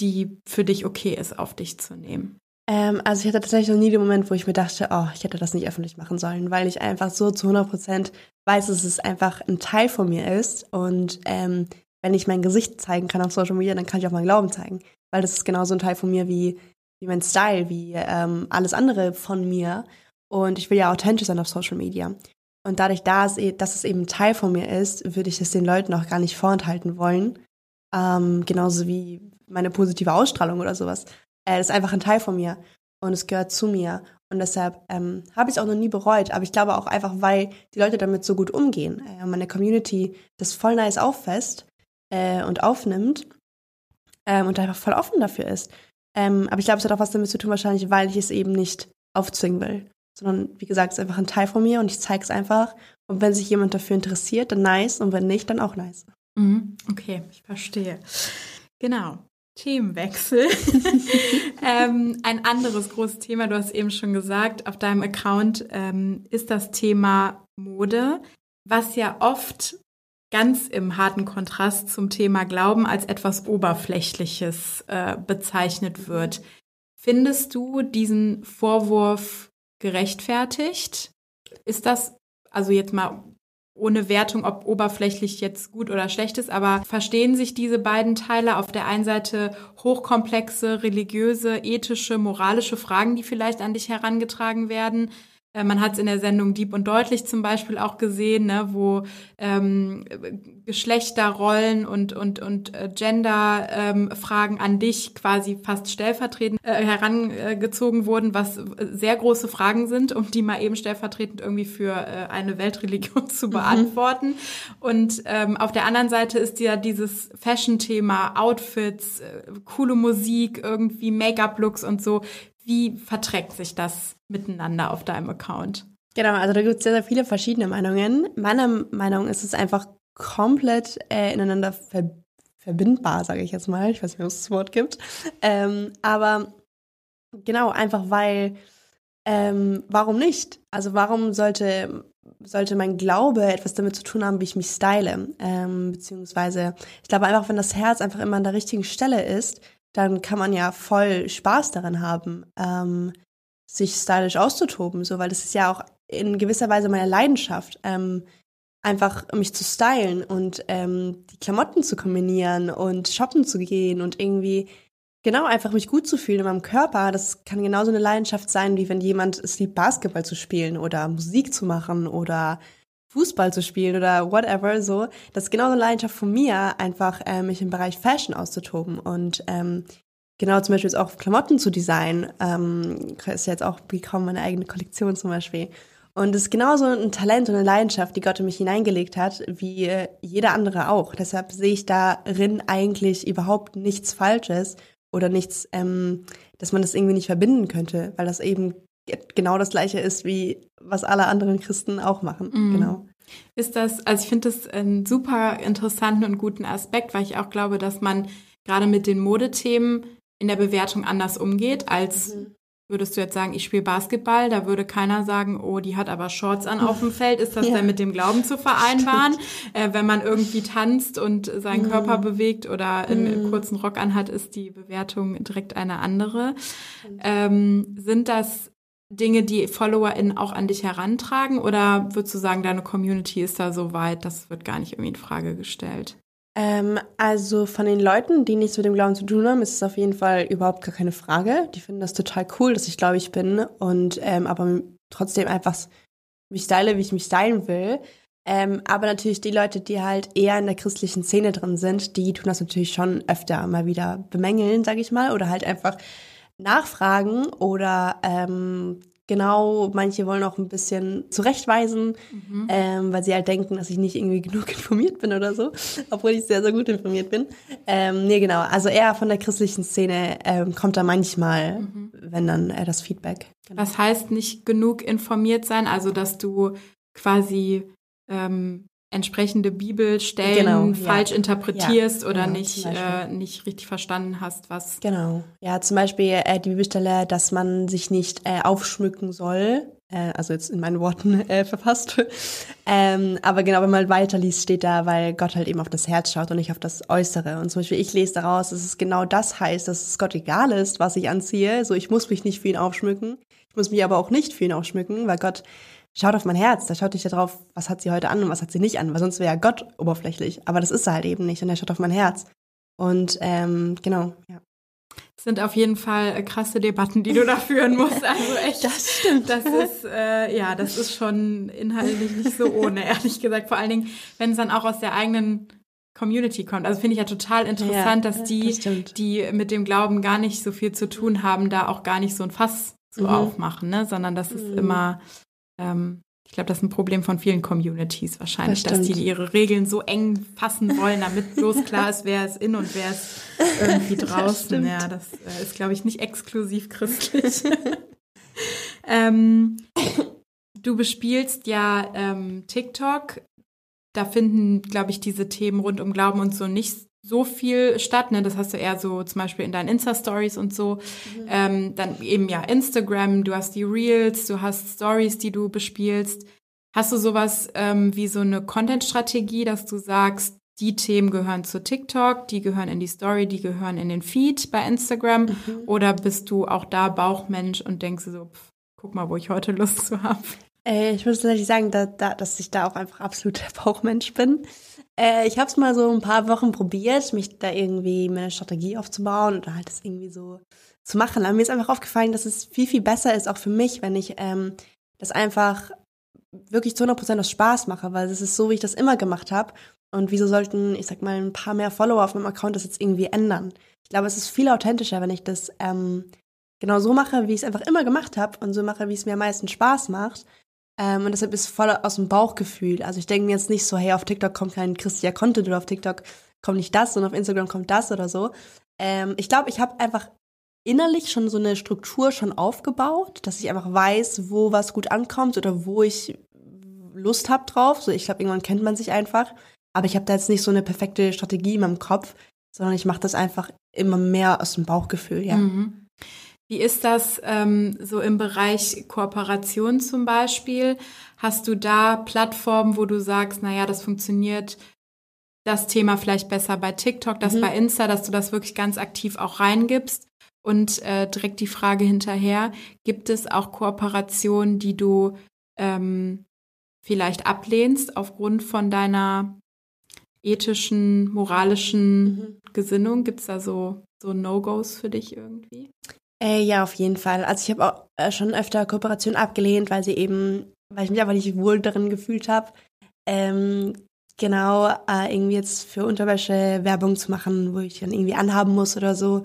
die für dich okay ist, auf dich zu nehmen? Ähm, also ich hatte tatsächlich noch nie den Moment, wo ich mir dachte, oh, ich hätte das nicht öffentlich machen sollen, weil ich einfach so zu 100 Prozent weiß, dass es einfach ein Teil von mir ist und ähm, wenn ich mein Gesicht zeigen kann auf Social Media, dann kann ich auch meinen Glauben zeigen. Weil das ist genauso ein Teil von mir wie, wie mein Style, wie ähm, alles andere von mir. Und ich will ja authentisch sein auf Social Media. Und dadurch, dass, dass es eben Teil von mir ist, würde ich es den Leuten auch gar nicht vorenthalten wollen. Ähm, genauso wie meine positive Ausstrahlung oder sowas. Äh, ist einfach ein Teil von mir und es gehört zu mir. Und deshalb ähm, habe ich es auch noch nie bereut. Aber ich glaube auch einfach, weil die Leute damit so gut umgehen. Äh, meine Community das voll nice auffasst äh, und aufnimmt ähm, und einfach voll offen dafür ist. Ähm, aber ich glaube, es hat auch was damit zu tun, wahrscheinlich, weil ich es eben nicht aufzwingen will. Sondern, wie gesagt, es ist einfach ein Teil von mir und ich zeige es einfach. Und wenn sich jemand dafür interessiert, dann nice. Und wenn nicht, dann auch nice. Mhm. Okay, ich verstehe. Genau. Themenwechsel. ähm, ein anderes großes Thema, du hast eben schon gesagt, auf deinem Account ähm, ist das Thema Mode, was ja oft ganz im harten Kontrast zum Thema Glauben als etwas Oberflächliches äh, bezeichnet wird. Findest du diesen Vorwurf gerechtfertigt? Ist das also jetzt mal ohne Wertung, ob oberflächlich jetzt gut oder schlecht ist, aber verstehen sich diese beiden Teile auf der einen Seite hochkomplexe, religiöse, ethische, moralische Fragen, die vielleicht an dich herangetragen werden, man hat es in der Sendung Dieb und Deutlich zum Beispiel auch gesehen, ne, wo ähm, Geschlechterrollen und, und, und äh, Gender-Fragen ähm, an dich quasi fast stellvertretend äh, herangezogen wurden, was sehr große Fragen sind, um die mal eben stellvertretend irgendwie für äh, eine Weltreligion zu mhm. beantworten. Mhm. Und ähm, auf der anderen Seite ist ja dieses Fashion-Thema, Outfits, äh, coole Musik, irgendwie Make-up-Looks und so wie verträgt sich das miteinander auf deinem Account? Genau, also da gibt es sehr, sehr viele verschiedene Meinungen. Meiner Meinung ist es einfach komplett äh, ineinander ver verbindbar, sage ich jetzt mal. Ich weiß nicht, ob es das Wort gibt. Ähm, aber genau, einfach weil, ähm, warum nicht? Also warum sollte, sollte mein Glaube etwas damit zu tun haben, wie ich mich style? Ähm, beziehungsweise, ich glaube einfach, wenn das Herz einfach immer an der richtigen Stelle ist, dann kann man ja voll Spaß daran haben, ähm, sich stylisch auszutoben, so, weil das ist ja auch in gewisser Weise meine Leidenschaft, ähm, einfach mich zu stylen und ähm, die Klamotten zu kombinieren und shoppen zu gehen und irgendwie genau einfach mich gut zu fühlen in meinem Körper. Das kann genauso eine Leidenschaft sein, wie wenn jemand es liebt, Basketball zu spielen oder Musik zu machen oder Fußball zu spielen oder whatever, so. Das ist genau eine Leidenschaft von mir, einfach äh, mich im Bereich Fashion auszutoben und ähm, genau zum Beispiel jetzt auch Klamotten zu designen. Ähm, ist jetzt auch bekommen meine eigene Kollektion zum Beispiel. Und es ist genauso ein Talent und eine Leidenschaft, die Gott in mich hineingelegt hat, wie äh, jeder andere auch. Deshalb sehe ich darin eigentlich überhaupt nichts Falsches oder nichts, ähm, dass man das irgendwie nicht verbinden könnte, weil das eben genau das gleiche ist, wie was alle anderen Christen auch machen. Mhm. Genau. Ist das, also ich finde das einen super interessanten und guten Aspekt, weil ich auch glaube, dass man gerade mit den Modethemen in der Bewertung anders umgeht, als mhm. würdest du jetzt sagen, ich spiele Basketball, da würde keiner sagen, oh, die hat aber Shorts an auf dem Feld, ist das ja. denn mit dem Glauben zu vereinbaren? Äh, wenn man irgendwie tanzt und seinen mhm. Körper bewegt oder einen mhm. kurzen Rock anhat, ist die Bewertung direkt eine andere. Ähm, sind das Dinge, die FollowerInnen auch an dich herantragen? Oder würdest du sagen, deine Community ist da so weit, das wird gar nicht irgendwie in Frage gestellt? Ähm, also von den Leuten, die nichts mit dem Glauben zu tun haben, ist es auf jeden Fall überhaupt gar keine Frage. Die finden das total cool, dass ich gläubig bin und ähm, aber trotzdem einfach mich style, wie ich mich stylen will. Ähm, aber natürlich die Leute, die halt eher in der christlichen Szene drin sind, die tun das natürlich schon öfter mal wieder bemängeln, sag ich mal, oder halt einfach nachfragen oder ähm, genau, manche wollen auch ein bisschen zurechtweisen, mhm. ähm, weil sie halt denken, dass ich nicht irgendwie genug informiert bin oder so, obwohl ich sehr, sehr gut informiert bin. Ähm, nee, genau, also eher von der christlichen Szene ähm, kommt da manchmal, mhm. wenn dann äh, das Feedback. Genau. Was heißt nicht genug informiert sein? Also, dass du quasi ähm, entsprechende Bibelstellen genau, falsch ja. interpretierst ja, oder genau, nicht, äh, nicht richtig verstanden hast, was. Genau. Ja, zum Beispiel äh, die Bibelstelle, dass man sich nicht äh, aufschmücken soll. Äh, also jetzt in meinen Worten äh, verfasst. ähm, aber genau, wenn man weiterliest, steht da, weil Gott halt eben auf das Herz schaut und nicht auf das Äußere. Und zum Beispiel, ich lese daraus, dass es genau das heißt, dass es Gott egal ist, was ich anziehe. So, ich muss mich nicht für ihn aufschmücken. Ich muss mich aber auch nicht für ihn aufschmücken, weil Gott schaut auf mein Herz, da schaut nicht darauf, was hat sie heute an und was hat sie nicht an, weil sonst wäre ja Gott oberflächlich. Aber das ist er halt eben nicht und er schaut auf mein Herz. Und ähm, genau, ja. Das sind auf jeden Fall äh, krasse Debatten, die du da führen musst. Also echt. Das stimmt. Das ist, äh, ja, das ist schon inhaltlich nicht so ohne, ehrlich gesagt. Vor allen Dingen, wenn es dann auch aus der eigenen Community kommt. Also finde ich ja total interessant, ja, dass die, das die mit dem Glauben gar nicht so viel zu tun haben, da auch gar nicht so ein Fass zu mhm. aufmachen, ne? sondern das ist mhm. immer, ähm, ich glaube, das ist ein Problem von vielen Communities wahrscheinlich, das dass die ihre Regeln so eng fassen wollen, damit bloß klar ist, wer ist in und wer ist irgendwie draußen. Das ja, das äh, ist, glaube ich, nicht exklusiv christlich. ähm, du bespielst ja ähm, TikTok da finden, glaube ich, diese Themen rund um Glauben und so nicht so viel statt. Ne? Das hast du eher so zum Beispiel in deinen Insta-Stories und so. Mhm. Ähm, dann eben ja Instagram, du hast die Reels, du hast Stories, die du bespielst. Hast du sowas ähm, wie so eine Content-Strategie, dass du sagst, die Themen gehören zu TikTok, die gehören in die Story, die gehören in den Feed bei Instagram? Mhm. Oder bist du auch da Bauchmensch und denkst so, pff, guck mal, wo ich heute Lust zu habe? Äh, ich muss tatsächlich sagen, da, da, dass ich da auch einfach absolut der Bauchmensch bin. Äh, ich habe es mal so ein paar Wochen probiert, mich da irgendwie meine Strategie aufzubauen oder halt das irgendwie so zu machen. Aber mir ist einfach aufgefallen, dass es viel, viel besser ist, auch für mich, wenn ich ähm, das einfach wirklich zu 100% aus Spaß mache, weil es ist so, wie ich das immer gemacht habe. Und wieso sollten, ich sag mal, ein paar mehr Follower auf meinem Account das jetzt irgendwie ändern? Ich glaube, es ist viel authentischer, wenn ich das ähm, genau so mache, wie ich es einfach immer gemacht habe und so mache, wie es mir am meisten Spaß macht. Ähm, und deshalb ist es voll aus dem Bauchgefühl. Also ich denke mir jetzt nicht so, hey, auf TikTok kommt kein christlicher Content oder auf TikTok kommt nicht das und auf Instagram kommt das oder so. Ähm, ich glaube, ich habe einfach innerlich schon so eine Struktur schon aufgebaut, dass ich einfach weiß, wo was gut ankommt oder wo ich Lust habe drauf. So, ich glaube, irgendwann kennt man sich einfach. Aber ich habe da jetzt nicht so eine perfekte Strategie in meinem Kopf, sondern ich mache das einfach immer mehr aus dem Bauchgefühl, ja. Mhm. Wie ist das ähm, so im Bereich Kooperation zum Beispiel? Hast du da Plattformen, wo du sagst, naja, das funktioniert das Thema vielleicht besser bei TikTok, das mhm. bei Insta, dass du das wirklich ganz aktiv auch reingibst? Und äh, direkt die Frage hinterher, gibt es auch Kooperationen, die du ähm, vielleicht ablehnst aufgrund von deiner ethischen, moralischen mhm. Gesinnung? Gibt es da so, so No-Gos für dich irgendwie? Äh, ja, auf jeden Fall. Also ich habe auch äh, schon öfter Kooperationen abgelehnt, weil sie eben, weil ich mich einfach nicht wohl darin gefühlt habe, ähm, genau äh, irgendwie jetzt für Unterwäsche Werbung zu machen, wo ich dann irgendwie anhaben muss oder so.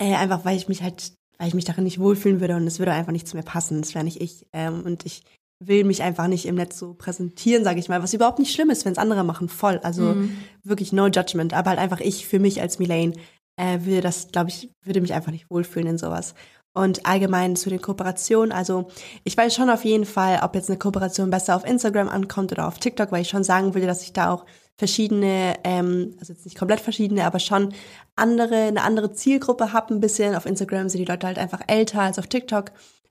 Äh, einfach weil ich mich halt, weil ich mich darin nicht wohlfühlen würde und es würde einfach nicht zu mir passen. Das wäre nicht ich. Ähm, und ich will mich einfach nicht im Netz so präsentieren, sage ich mal, was überhaupt nicht schlimm ist, wenn es andere machen, voll. Also mhm. wirklich no judgment, aber halt einfach ich für mich als Milane äh, würde das, glaube ich, würde mich einfach nicht wohlfühlen in sowas. Und allgemein zu den Kooperationen, also ich weiß schon auf jeden Fall, ob jetzt eine Kooperation besser auf Instagram ankommt oder auf TikTok, weil ich schon sagen würde, dass ich da auch verschiedene, ähm, also jetzt nicht komplett verschiedene, aber schon andere, eine andere Zielgruppe habe ein bisschen. Auf Instagram sind die Leute halt einfach älter als auf TikTok.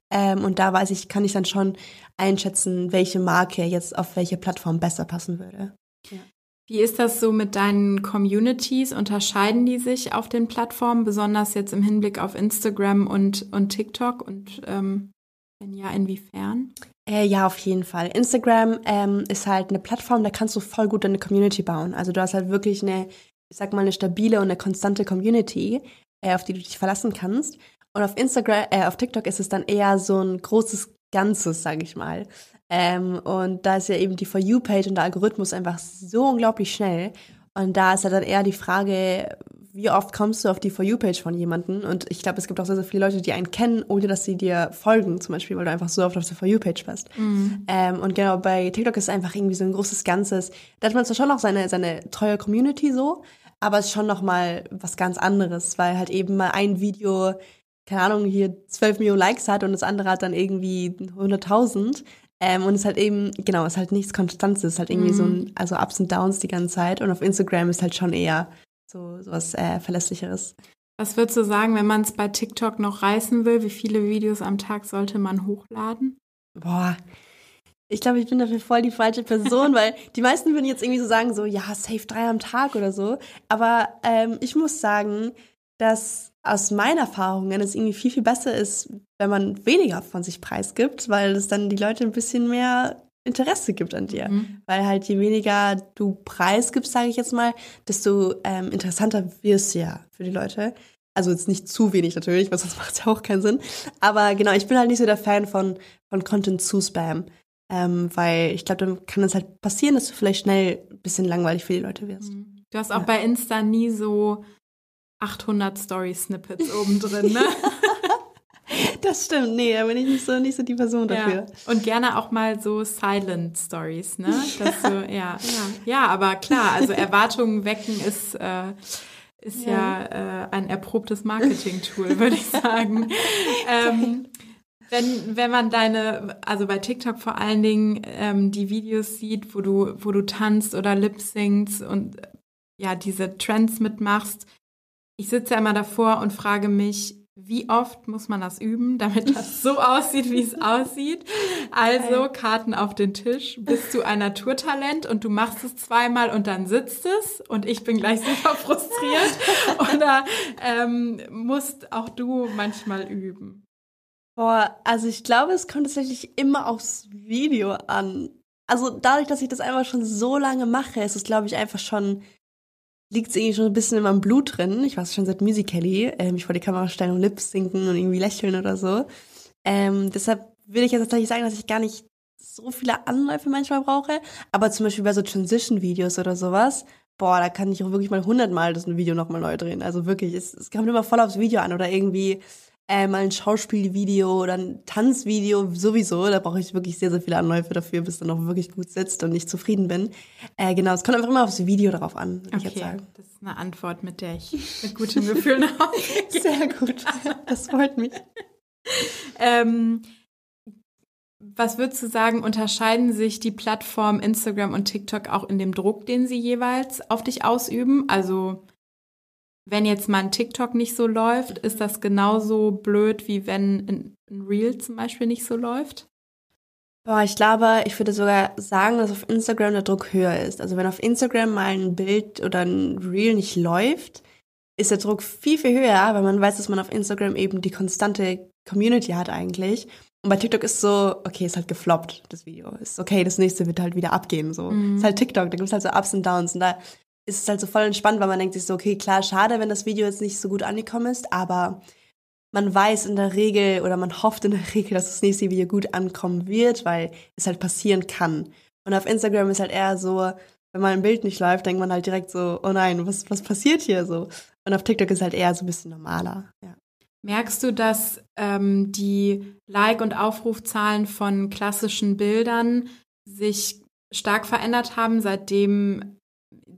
Ähm, und da weiß ich, kann ich dann schon einschätzen, welche Marke jetzt auf welche Plattform besser passen würde. Ja. Wie ist das so mit deinen Communities? Unterscheiden die sich auf den Plattformen, besonders jetzt im Hinblick auf Instagram und, und TikTok? Und ähm, wenn ja, inwiefern? Äh, ja, auf jeden Fall. Instagram ähm, ist halt eine Plattform, da kannst du voll gut eine Community bauen. Also du hast halt wirklich eine, ich sag mal, eine stabile und eine konstante Community, äh, auf die du dich verlassen kannst. Und auf Instagram, äh, auf TikTok ist es dann eher so ein großes Ganzes, sage ich mal. Ähm, und da ist ja eben die For You-Page und der Algorithmus einfach so unglaublich schnell. Und da ist ja dann eher die Frage, wie oft kommst du auf die For You-Page von jemandem? Und ich glaube, es gibt auch sehr, sehr viele Leute, die einen kennen, ohne dass sie dir folgen, zum Beispiel, weil du einfach so oft auf der For You-Page bist. Mhm. Ähm, und genau, bei TikTok ist es einfach irgendwie so ein großes Ganzes. Da hat man zwar schon noch seine, seine treue Community so, aber es ist schon noch mal was ganz anderes, weil halt eben mal ein Video, keine Ahnung, hier 12 Millionen Likes hat und das andere hat dann irgendwie 100.000. Ähm, und es ist halt eben, genau, es ist halt nichts Konstantes, es ist halt irgendwie mhm. so ein, also Ups und Downs die ganze Zeit. Und auf Instagram ist halt schon eher so, so was äh, Verlässlicheres. Was würdest du sagen, wenn man es bei TikTok noch reißen will? Wie viele Videos am Tag sollte man hochladen? Boah, ich glaube, ich bin dafür voll die falsche Person, weil die meisten würden jetzt irgendwie so sagen, so, ja, safe drei am Tag oder so. Aber ähm, ich muss sagen, dass aus meinen Erfahrungen es irgendwie viel, viel besser ist, wenn man weniger von sich preisgibt, weil es dann die Leute ein bisschen mehr Interesse gibt an dir. Mhm. Weil halt je weniger du preisgibst, sage ich jetzt mal, desto ähm, interessanter wirst du ja für die Leute. Also jetzt nicht zu wenig natürlich, weil sonst macht es ja auch keinen Sinn. Aber genau, ich bin halt nicht so der Fan von, von Content zu Spam. Ähm, weil ich glaube, dann kann es halt passieren, dass du vielleicht schnell ein bisschen langweilig für die Leute wirst. Mhm. Du hast auch ja. bei Insta nie so 800 Story-Snippets oben drin, ne? Das stimmt, nee, da bin ich nicht so, nicht so die Person dafür. Ja. Und gerne auch mal so Silent Stories, ne? Dass du, ja, ja, ja, aber klar, also Erwartungen wecken ist, äh, ist ja, ja äh, ein erprobtes Marketing-Tool, würde ich sagen. ähm, wenn, wenn man deine, also bei TikTok vor allen Dingen ähm, die Videos sieht, wo du, wo du tanzt oder lip syncst und ja, diese Trends mitmachst, ich sitze ja immer davor und frage mich, wie oft muss man das üben, damit das so aussieht, wie es aussieht? Also Karten auf den Tisch. Bist du ein Naturtalent und du machst es zweimal und dann sitzt es und ich bin gleich super frustriert? Oder ähm, musst auch du manchmal üben? Boah, also ich glaube, es kommt tatsächlich immer aufs Video an. Also dadurch, dass ich das einfach schon so lange mache, ist es, glaube ich, einfach schon liegt es irgendwie schon ein bisschen in meinem Blut drin. Ich war schon seit Musical.ly, ähm, ich vor die Kamera stellen und Lips sinken und irgendwie lächeln oder so. Ähm, deshalb will ich jetzt tatsächlich sagen, dass ich gar nicht so viele Anläufe manchmal brauche. Aber zum Beispiel bei so Transition-Videos oder sowas, boah, da kann ich auch wirklich mal hundertmal das Video nochmal neu drehen. Also wirklich, es, es kommt immer voll aufs Video an oder irgendwie äh, mal ein Schauspielvideo oder ein Tanzvideo sowieso. Da brauche ich wirklich sehr, sehr viele Anläufe dafür, bis dann auch wirklich gut sitzt und ich zufrieden bin. Äh, genau, es kommt einfach immer aufs Video darauf an, würde okay, ich jetzt sagen. Das ist eine Antwort, mit der ich mit gutem Gefühl nach Hause Sehr gut, das freut mich. ähm, was würdest du sagen, unterscheiden sich die Plattformen Instagram und TikTok auch in dem Druck, den sie jeweils auf dich ausüben? Also wenn jetzt mal ein TikTok nicht so läuft, ist das genauso blöd, wie wenn ein Reel zum Beispiel nicht so läuft? Boah, ich glaube, ich würde sogar sagen, dass auf Instagram der Druck höher ist. Also wenn auf Instagram mal ein Bild oder ein Reel nicht läuft, ist der Druck viel, viel höher, weil man weiß, dass man auf Instagram eben die konstante Community hat eigentlich. Und bei TikTok ist so, okay, ist halt gefloppt, das Video. Ist okay, das nächste wird halt wieder abgehen, so. Mhm. Ist halt TikTok, da gibt es halt so Ups und Downs. Und da ist es halt so voll entspannt, weil man denkt sich so, okay, klar, schade, wenn das Video jetzt nicht so gut angekommen ist, aber man weiß in der Regel oder man hofft in der Regel, dass das nächste Video gut ankommen wird, weil es halt passieren kann. Und auf Instagram ist halt eher so, wenn mal ein Bild nicht läuft, denkt man halt direkt so, oh nein, was, was passiert hier so? Und auf TikTok ist halt eher so ein bisschen normaler, ja. Merkst du, dass ähm, die Like- und Aufrufzahlen von klassischen Bildern sich stark verändert haben, seitdem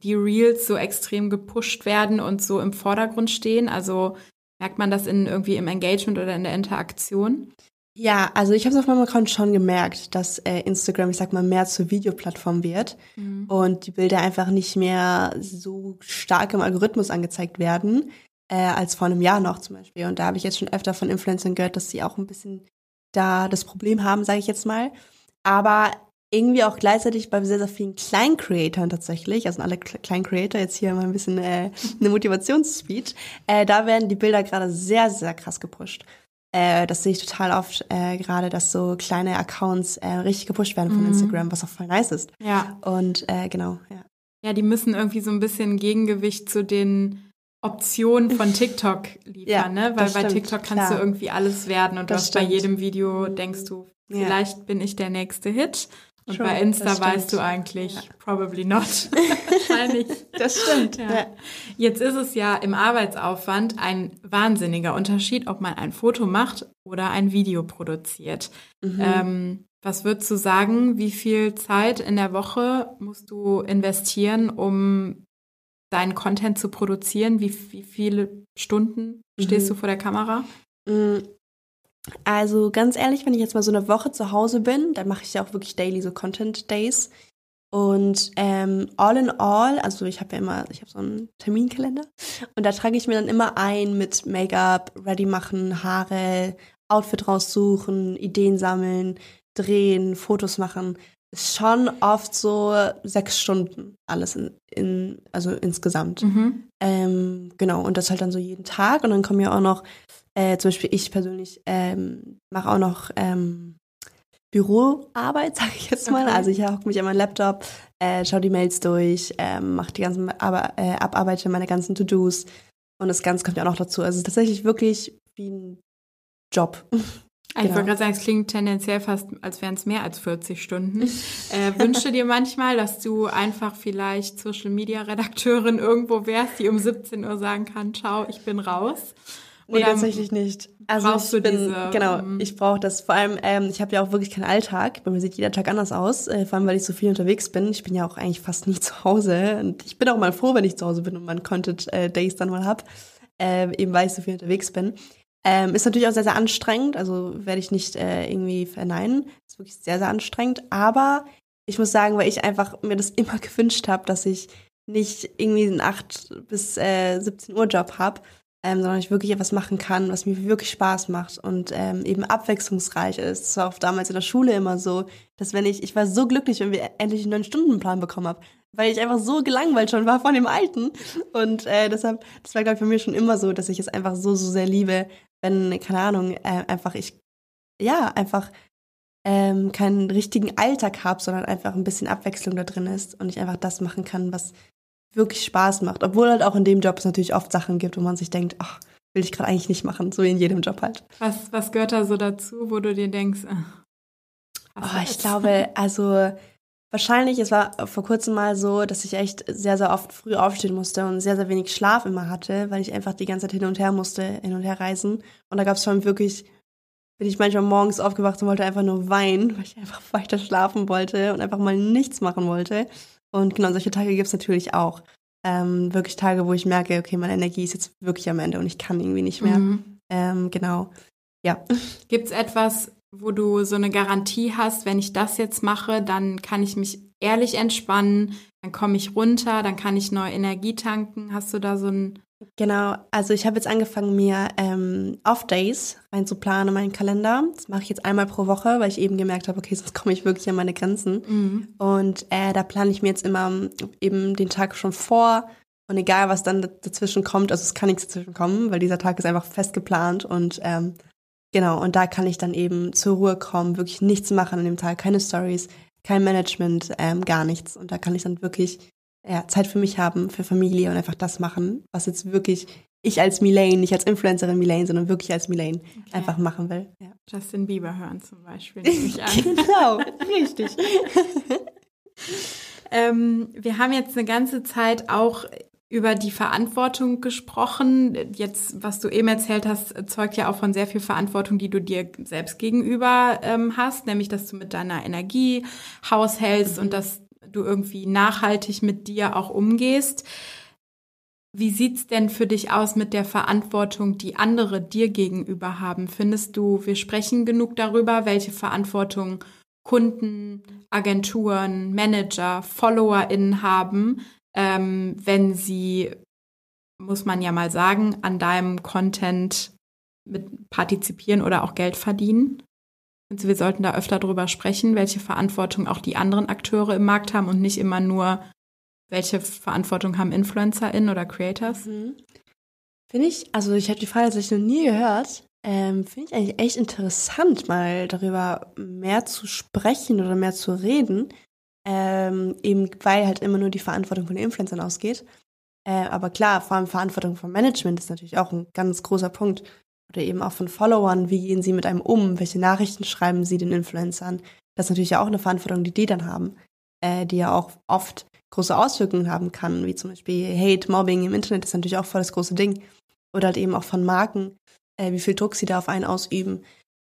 die Reels so extrem gepusht werden und so im Vordergrund stehen? Also merkt man das in irgendwie im Engagement oder in der Interaktion? Ja, also ich habe es auf meinem Account schon gemerkt, dass äh, Instagram, ich sag mal, mehr zur Videoplattform wird mhm. und die Bilder einfach nicht mehr so stark im Algorithmus angezeigt werden, äh, als vor einem Jahr noch zum Beispiel. Und da habe ich jetzt schon öfter von Influencern gehört, dass sie auch ein bisschen da das Problem haben, sage ich jetzt mal. Aber irgendwie auch gleichzeitig bei sehr, sehr vielen kleinen Creatoren tatsächlich, also alle kleinen Creator, jetzt hier mal ein bisschen äh, eine Motivationsspeech, äh, da werden die Bilder gerade sehr, sehr krass gepusht. Äh, das sehe ich total oft äh, gerade, dass so kleine Accounts äh, richtig gepusht werden von mhm. Instagram, was auch voll nice ist. Ja. Und äh, genau, ja. Ja, die müssen irgendwie so ein bisschen Gegengewicht zu den Optionen von TikTok liefern, ja, ne? Weil bei TikTok kannst klar. du irgendwie alles werden und das du hast bei jedem Video denkst du, vielleicht ja. bin ich der nächste Hit. Und Schon, bei Insta weißt du eigentlich, ja. probably not. Wahrscheinlich. Das stimmt. Ja. Ja. Jetzt ist es ja im Arbeitsaufwand ein wahnsinniger Unterschied, ob man ein Foto macht oder ein Video produziert. Mhm. Ähm, was würdest du sagen, wie viel Zeit in der Woche musst du investieren, um deinen Content zu produzieren? Wie, wie viele Stunden stehst mhm. du vor der Kamera? Also ganz ehrlich, wenn ich jetzt mal so eine Woche zu Hause bin, dann mache ich ja auch wirklich daily so Content Days. Und ähm, all in all, also ich habe ja immer, ich habe so einen Terminkalender und da trage ich mir dann immer ein mit Make-up, ready machen, Haare, Outfit raussuchen, Ideen sammeln, drehen, Fotos machen. Schon oft so sechs Stunden alles in, in also insgesamt. Mhm. Ähm, genau, und das halt dann so jeden Tag. Und dann kommen ja auch noch, äh, zum Beispiel ich persönlich ähm, mache auch noch ähm, Büroarbeit, sage ich jetzt mal. Okay. Also ich hocke mich an meinen Laptop, äh, schaue die Mails durch, ähm, mache die ganzen, aber, äh, abarbeite meine ganzen To-Dos. Und das Ganze kommt ja auch noch dazu. Also es ist tatsächlich wirklich wie ein Job. Ich Genau. wollte gerade sagen, es klingt tendenziell fast, als wären es mehr als 40 Stunden. äh, wünsche dir manchmal, dass du einfach vielleicht Social Media Redakteurin irgendwo wärst, die um 17 Uhr sagen kann, ciao, ich bin raus. Nee, Oder tatsächlich nicht. Also brauchst ich bin, diese, genau, ähm, ich brauche das. Vor allem, ähm, ich habe ja auch wirklich keinen Alltag. Bei mir sieht jeder Tag anders aus, äh, vor allem, weil ich so viel unterwegs bin. Ich bin ja auch eigentlich fast nie zu Hause. Und ich bin auch mal froh, wenn ich zu Hause bin und man Content-Days dann mal hab, äh, eben weil ich so viel unterwegs bin. Ähm, ist natürlich auch sehr, sehr anstrengend, also werde ich nicht äh, irgendwie verneinen. Ist wirklich sehr, sehr anstrengend. Aber ich muss sagen, weil ich einfach mir das immer gewünscht habe, dass ich nicht irgendwie einen 8 bis äh, 17 Uhr Job habe, ähm, sondern ich wirklich etwas machen kann, was mir wirklich Spaß macht und ähm, eben abwechslungsreich ist. Das war auch damals in der Schule immer so, dass wenn ich, ich war so glücklich, wenn wir endlich einen neuen Stundenplan bekommen haben, weil ich einfach so gelangweilt schon war von dem alten. Und äh, deshalb, das war, glaube ich, bei mir schon immer so, dass ich es einfach so, so sehr liebe, wenn, keine Ahnung, äh, einfach ich, ja, einfach ähm, keinen richtigen Alltag habe, sondern einfach ein bisschen Abwechslung da drin ist und ich einfach das machen kann, was wirklich Spaß macht. Obwohl halt auch in dem Job es natürlich oft Sachen gibt, wo man sich denkt, ach, will ich gerade eigentlich nicht machen, so wie in jedem Job halt. Was, was gehört da so dazu, wo du dir denkst, äh, hast Oh, ich glaube, also wahrscheinlich, es war vor kurzem mal so, dass ich echt sehr, sehr oft früh aufstehen musste und sehr, sehr wenig Schlaf immer hatte, weil ich einfach die ganze Zeit hin und her musste, hin und her reisen. Und da gab es schon wirklich, bin ich manchmal morgens aufgewacht und wollte einfach nur weinen, weil ich einfach weiter schlafen wollte und einfach mal nichts machen wollte. Und genau, solche Tage gibt es natürlich auch. Ähm, wirklich Tage, wo ich merke, okay, meine Energie ist jetzt wirklich am Ende und ich kann irgendwie nicht mehr. Mhm. Ähm, genau. Ja. Gibt es etwas, wo du so eine Garantie hast, wenn ich das jetzt mache, dann kann ich mich ehrlich entspannen, dann komme ich runter, dann kann ich neue Energie tanken. Hast du da so ein Genau, also ich habe jetzt angefangen, mir ähm, Off-Days reinzuplanen in meinen Kalender. Das mache ich jetzt einmal pro Woche, weil ich eben gemerkt habe, okay, sonst komme ich wirklich an meine Grenzen. Und äh, da plane ich mir jetzt immer eben den Tag schon vor. Und egal, was dann dazwischen kommt, also es kann nichts dazwischen kommen, weil dieser Tag ist einfach fest geplant. Und ähm, genau, und da kann ich dann eben zur Ruhe kommen, wirklich nichts machen an dem Tag, keine Stories, kein Management, ähm, gar nichts. Und da kann ich dann wirklich ja, Zeit für mich haben, für Familie und einfach das machen, was jetzt wirklich ich als Milane, nicht als Influencerin Milane, sondern wirklich als Milane einfach machen will. Ja. Justin Bieber hören zum Beispiel, nehme ich an. genau, richtig. Ähm, wir haben jetzt eine ganze Zeit auch über die Verantwortung gesprochen. Jetzt, was du eben erzählt hast, zeugt ja auch von sehr viel Verantwortung, die du dir selbst gegenüber ähm, hast, nämlich dass du mit deiner Energie haushältst und dass du irgendwie nachhaltig mit dir auch umgehst. Wie sieht's denn für dich aus mit der Verantwortung, die andere dir gegenüber haben? Findest du, wir sprechen genug darüber, welche Verantwortung Kunden, Agenturen, Manager, FollowerInnen haben, ähm, wenn sie, muss man ja mal sagen, an deinem Content mit partizipieren oder auch Geld verdienen? Also wir sollten da öfter drüber sprechen, welche Verantwortung auch die anderen Akteure im Markt haben und nicht immer nur, welche Verantwortung haben InfluencerInnen oder Creators? Mhm. Finde ich, also ich habe die Frage tatsächlich noch nie gehört. Ähm, Finde ich eigentlich echt interessant, mal darüber mehr zu sprechen oder mehr zu reden. Ähm, eben weil halt immer nur die Verantwortung von den Influencern ausgeht. Äh, aber klar, vor allem Verantwortung vom Management ist natürlich auch ein ganz großer Punkt. Oder eben auch von Followern, wie gehen sie mit einem um? Welche Nachrichten schreiben sie den Influencern? Das ist natürlich auch eine Verantwortung, die die dann haben, äh, die ja auch oft große Auswirkungen haben kann, wie zum Beispiel Hate, Mobbing im Internet ist natürlich auch voll das große Ding. Oder halt eben auch von Marken, äh, wie viel Druck sie da auf einen ausüben.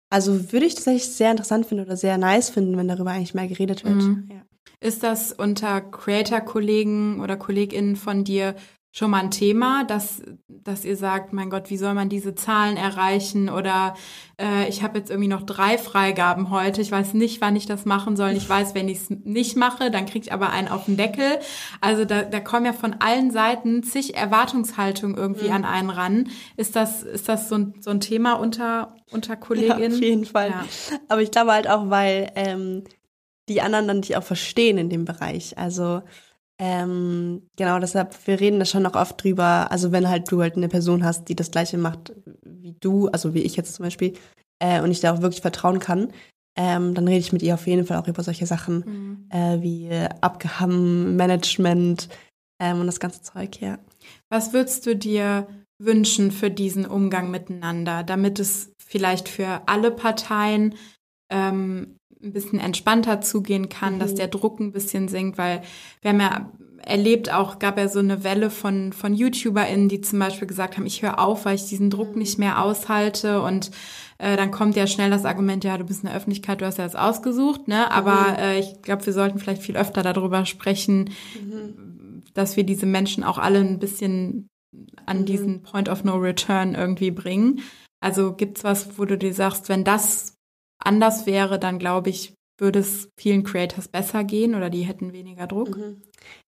Also würde ich tatsächlich sehr interessant finden oder sehr nice finden, wenn darüber eigentlich mehr geredet wird. Mhm. Ja. Ist das unter Creator-Kollegen oder KollegInnen von dir schon mal ein Thema, dass, dass ihr sagt, mein Gott, wie soll man diese Zahlen erreichen? Oder äh, ich habe jetzt irgendwie noch drei Freigaben heute. Ich weiß nicht, wann ich das machen soll. Ich weiß, wenn ich es nicht mache, dann kriege ich aber einen auf den Deckel. Also da, da kommen ja von allen Seiten zig Erwartungshaltungen irgendwie Mhm. an einen ran. Ist das, ist das so ein, so ein Thema unter, unter Ja, KollegInnen? auf jeden Fall. Ja. Aber ich glaube halt auch, weil ähm, die anderen dann dich auch verstehen in dem Bereich. Also ähm, genau, deshalb, wir reden da schon noch oft drüber. Also wenn halt du halt eine Person hast, die das gleiche macht wie du, also wie ich jetzt zum Beispiel, äh, und ich da auch wirklich vertrauen kann, ähm, dann rede ich mit ihr auf jeden Fall auch über solche Sachen mhm. äh, wie Abgehaben, Management ähm, und das ganze Zeug, ja. Was würdest du dir wünschen für diesen Umgang miteinander, damit es vielleicht für alle Parteien ähm, ein bisschen entspannter zugehen kann, mhm. dass der Druck ein bisschen sinkt, weil wir haben ja erlebt auch, gab ja so eine Welle von, von YouTuberInnen, die zum Beispiel gesagt haben, ich höre auf, weil ich diesen Druck nicht mehr aushalte und äh, dann kommt ja schnell das Argument, ja, du bist in der Öffentlichkeit, du hast ja das ausgesucht, ne? Aber mhm. äh, ich glaube, wir sollten vielleicht viel öfter darüber sprechen, mhm. dass wir diese Menschen auch alle ein bisschen an mhm. diesen Point of No Return irgendwie bringen. Also gibt's was, wo du dir sagst, wenn das anders wäre, dann glaube ich, würde es vielen Creators besser gehen oder die hätten weniger Druck? Mhm.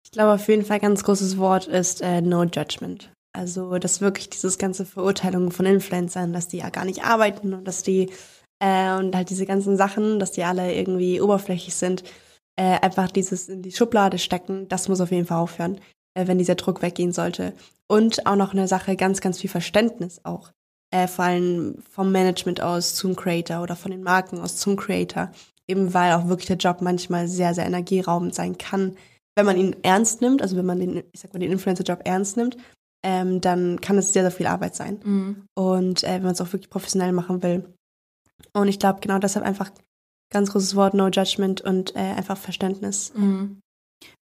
Ich glaube auf jeden Fall ein ganz großes Wort ist äh, No Judgment. Also, dass wirklich dieses ganze Verurteilung von Influencern, dass die ja gar nicht arbeiten und dass die äh, und halt diese ganzen Sachen, dass die alle irgendwie oberflächlich sind, äh, einfach dieses in die Schublade stecken, das muss auf jeden Fall aufhören, äh, wenn dieser Druck weggehen sollte. Und auch noch eine Sache, ganz, ganz viel Verständnis auch äh, vor allem vom Management aus zum Creator oder von den Marken aus zum Creator. Eben weil auch wirklich der Job manchmal sehr, sehr energieraubend sein kann. Wenn man ihn ernst nimmt, also wenn man den, ich sag mal, den Influencer-Job ernst nimmt, ähm, dann kann es sehr, sehr viel Arbeit sein. Mhm. Und äh, wenn man es auch wirklich professionell machen will. Und ich glaube, genau deshalb einfach ganz großes Wort, No Judgment und äh, einfach Verständnis. Mhm.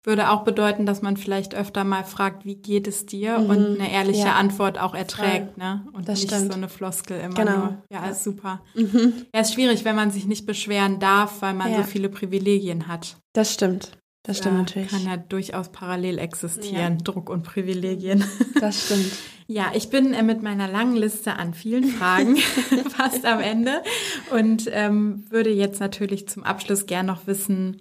Würde auch bedeuten, dass man vielleicht öfter mal fragt, wie geht es dir? Mhm. Und eine ehrliche ja. Antwort auch erträgt, ne? Und das nicht stimmt. so eine Floskel immer genau. nur. Ja, ist super. Mhm. Ja, ist schwierig, wenn man sich nicht beschweren darf, weil man ja. so viele Privilegien hat. Das stimmt. Das stimmt ja, natürlich. Kann ja durchaus parallel existieren, ja. Druck und Privilegien. Das stimmt. Ja, ich bin äh, mit meiner langen Liste an vielen Fragen fast am Ende und ähm, würde jetzt natürlich zum Abschluss gern noch wissen,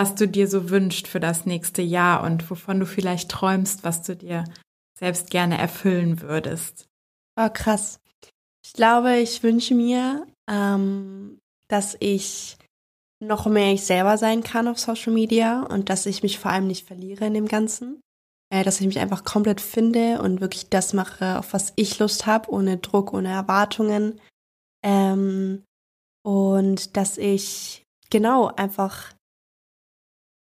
was du dir so wünschst für das nächste Jahr und wovon du vielleicht träumst, was du dir selbst gerne erfüllen würdest. Oh, krass. Ich glaube, ich wünsche mir, ähm, dass ich noch mehr ich selber sein kann auf Social Media und dass ich mich vor allem nicht verliere in dem Ganzen. Äh, dass ich mich einfach komplett finde und wirklich das mache, auf was ich Lust habe, ohne Druck, ohne Erwartungen. Ähm, und dass ich genau einfach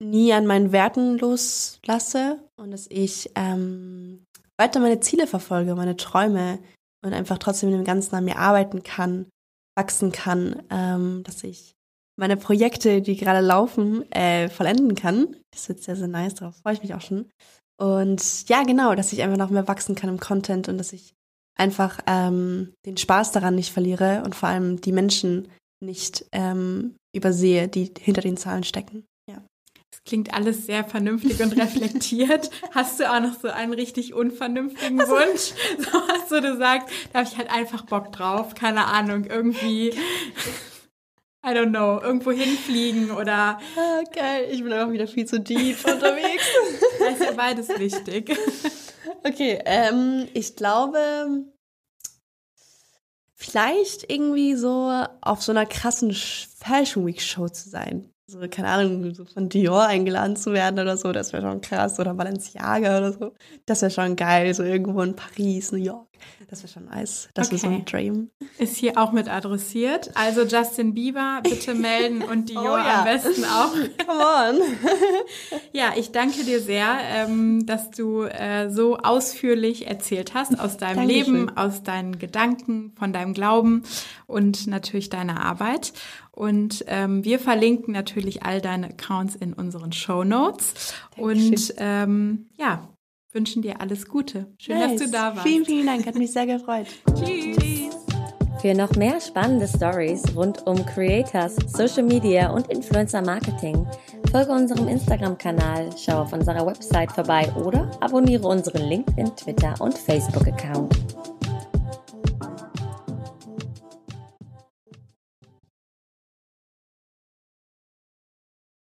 nie an meinen Werten loslasse und dass ich ähm, weiter meine Ziele verfolge, meine Träume und einfach trotzdem in dem Ganzen an mir arbeiten kann, wachsen kann, ähm, dass ich meine Projekte, die gerade laufen, äh, vollenden kann. Das wird sehr, sehr nice, darauf freue ich mich auch schon. Und ja, genau, dass ich einfach noch mehr wachsen kann im Content und dass ich einfach ähm, den Spaß daran nicht verliere und vor allem die Menschen nicht ähm, übersehe, die hinter den Zahlen stecken. Klingt alles sehr vernünftig und reflektiert. Hast du auch noch so einen richtig unvernünftigen also, Wunsch? So was, wo du sagst, da habe ich halt einfach Bock drauf. Keine Ahnung, irgendwie, I don't know, irgendwo hinfliegen oder. Ah, geil, ich bin einfach wieder viel zu deep unterwegs. das ist ja beides wichtig. Okay, ähm, ich glaube, vielleicht irgendwie so auf so einer krassen Fashion Week Show zu sein so, keine Ahnung, so von Dior eingeladen zu werden oder so, das wäre schon krass. Oder Balenciaga oder so. Das wäre schon geil. So irgendwo in Paris, New York. Das wäre schon nice. Das okay. wäre so ein Dream. Ist hier auch mit adressiert. Also Justin Bieber, bitte melden und Dior oh, ja. am besten auch. Come on. ja, ich danke dir sehr, ähm, dass du äh, so ausführlich erzählt hast aus deinem Dankeschön. Leben, aus deinen Gedanken, von deinem Glauben und natürlich deiner Arbeit. Und ähm, wir verlinken natürlich all deine Accounts in unseren Show Notes. Und ähm, ja, wünschen dir alles Gute. Schön, nice. dass du da warst. Vielen, vielen Dank. Hat mich sehr gefreut. Tschüss. Für noch mehr spannende Stories rund um Creators, Social Media und Influencer Marketing folge unserem Instagram-Kanal, schau auf unserer Website vorbei oder abonniere unseren LinkedIn, Twitter und Facebook-Account.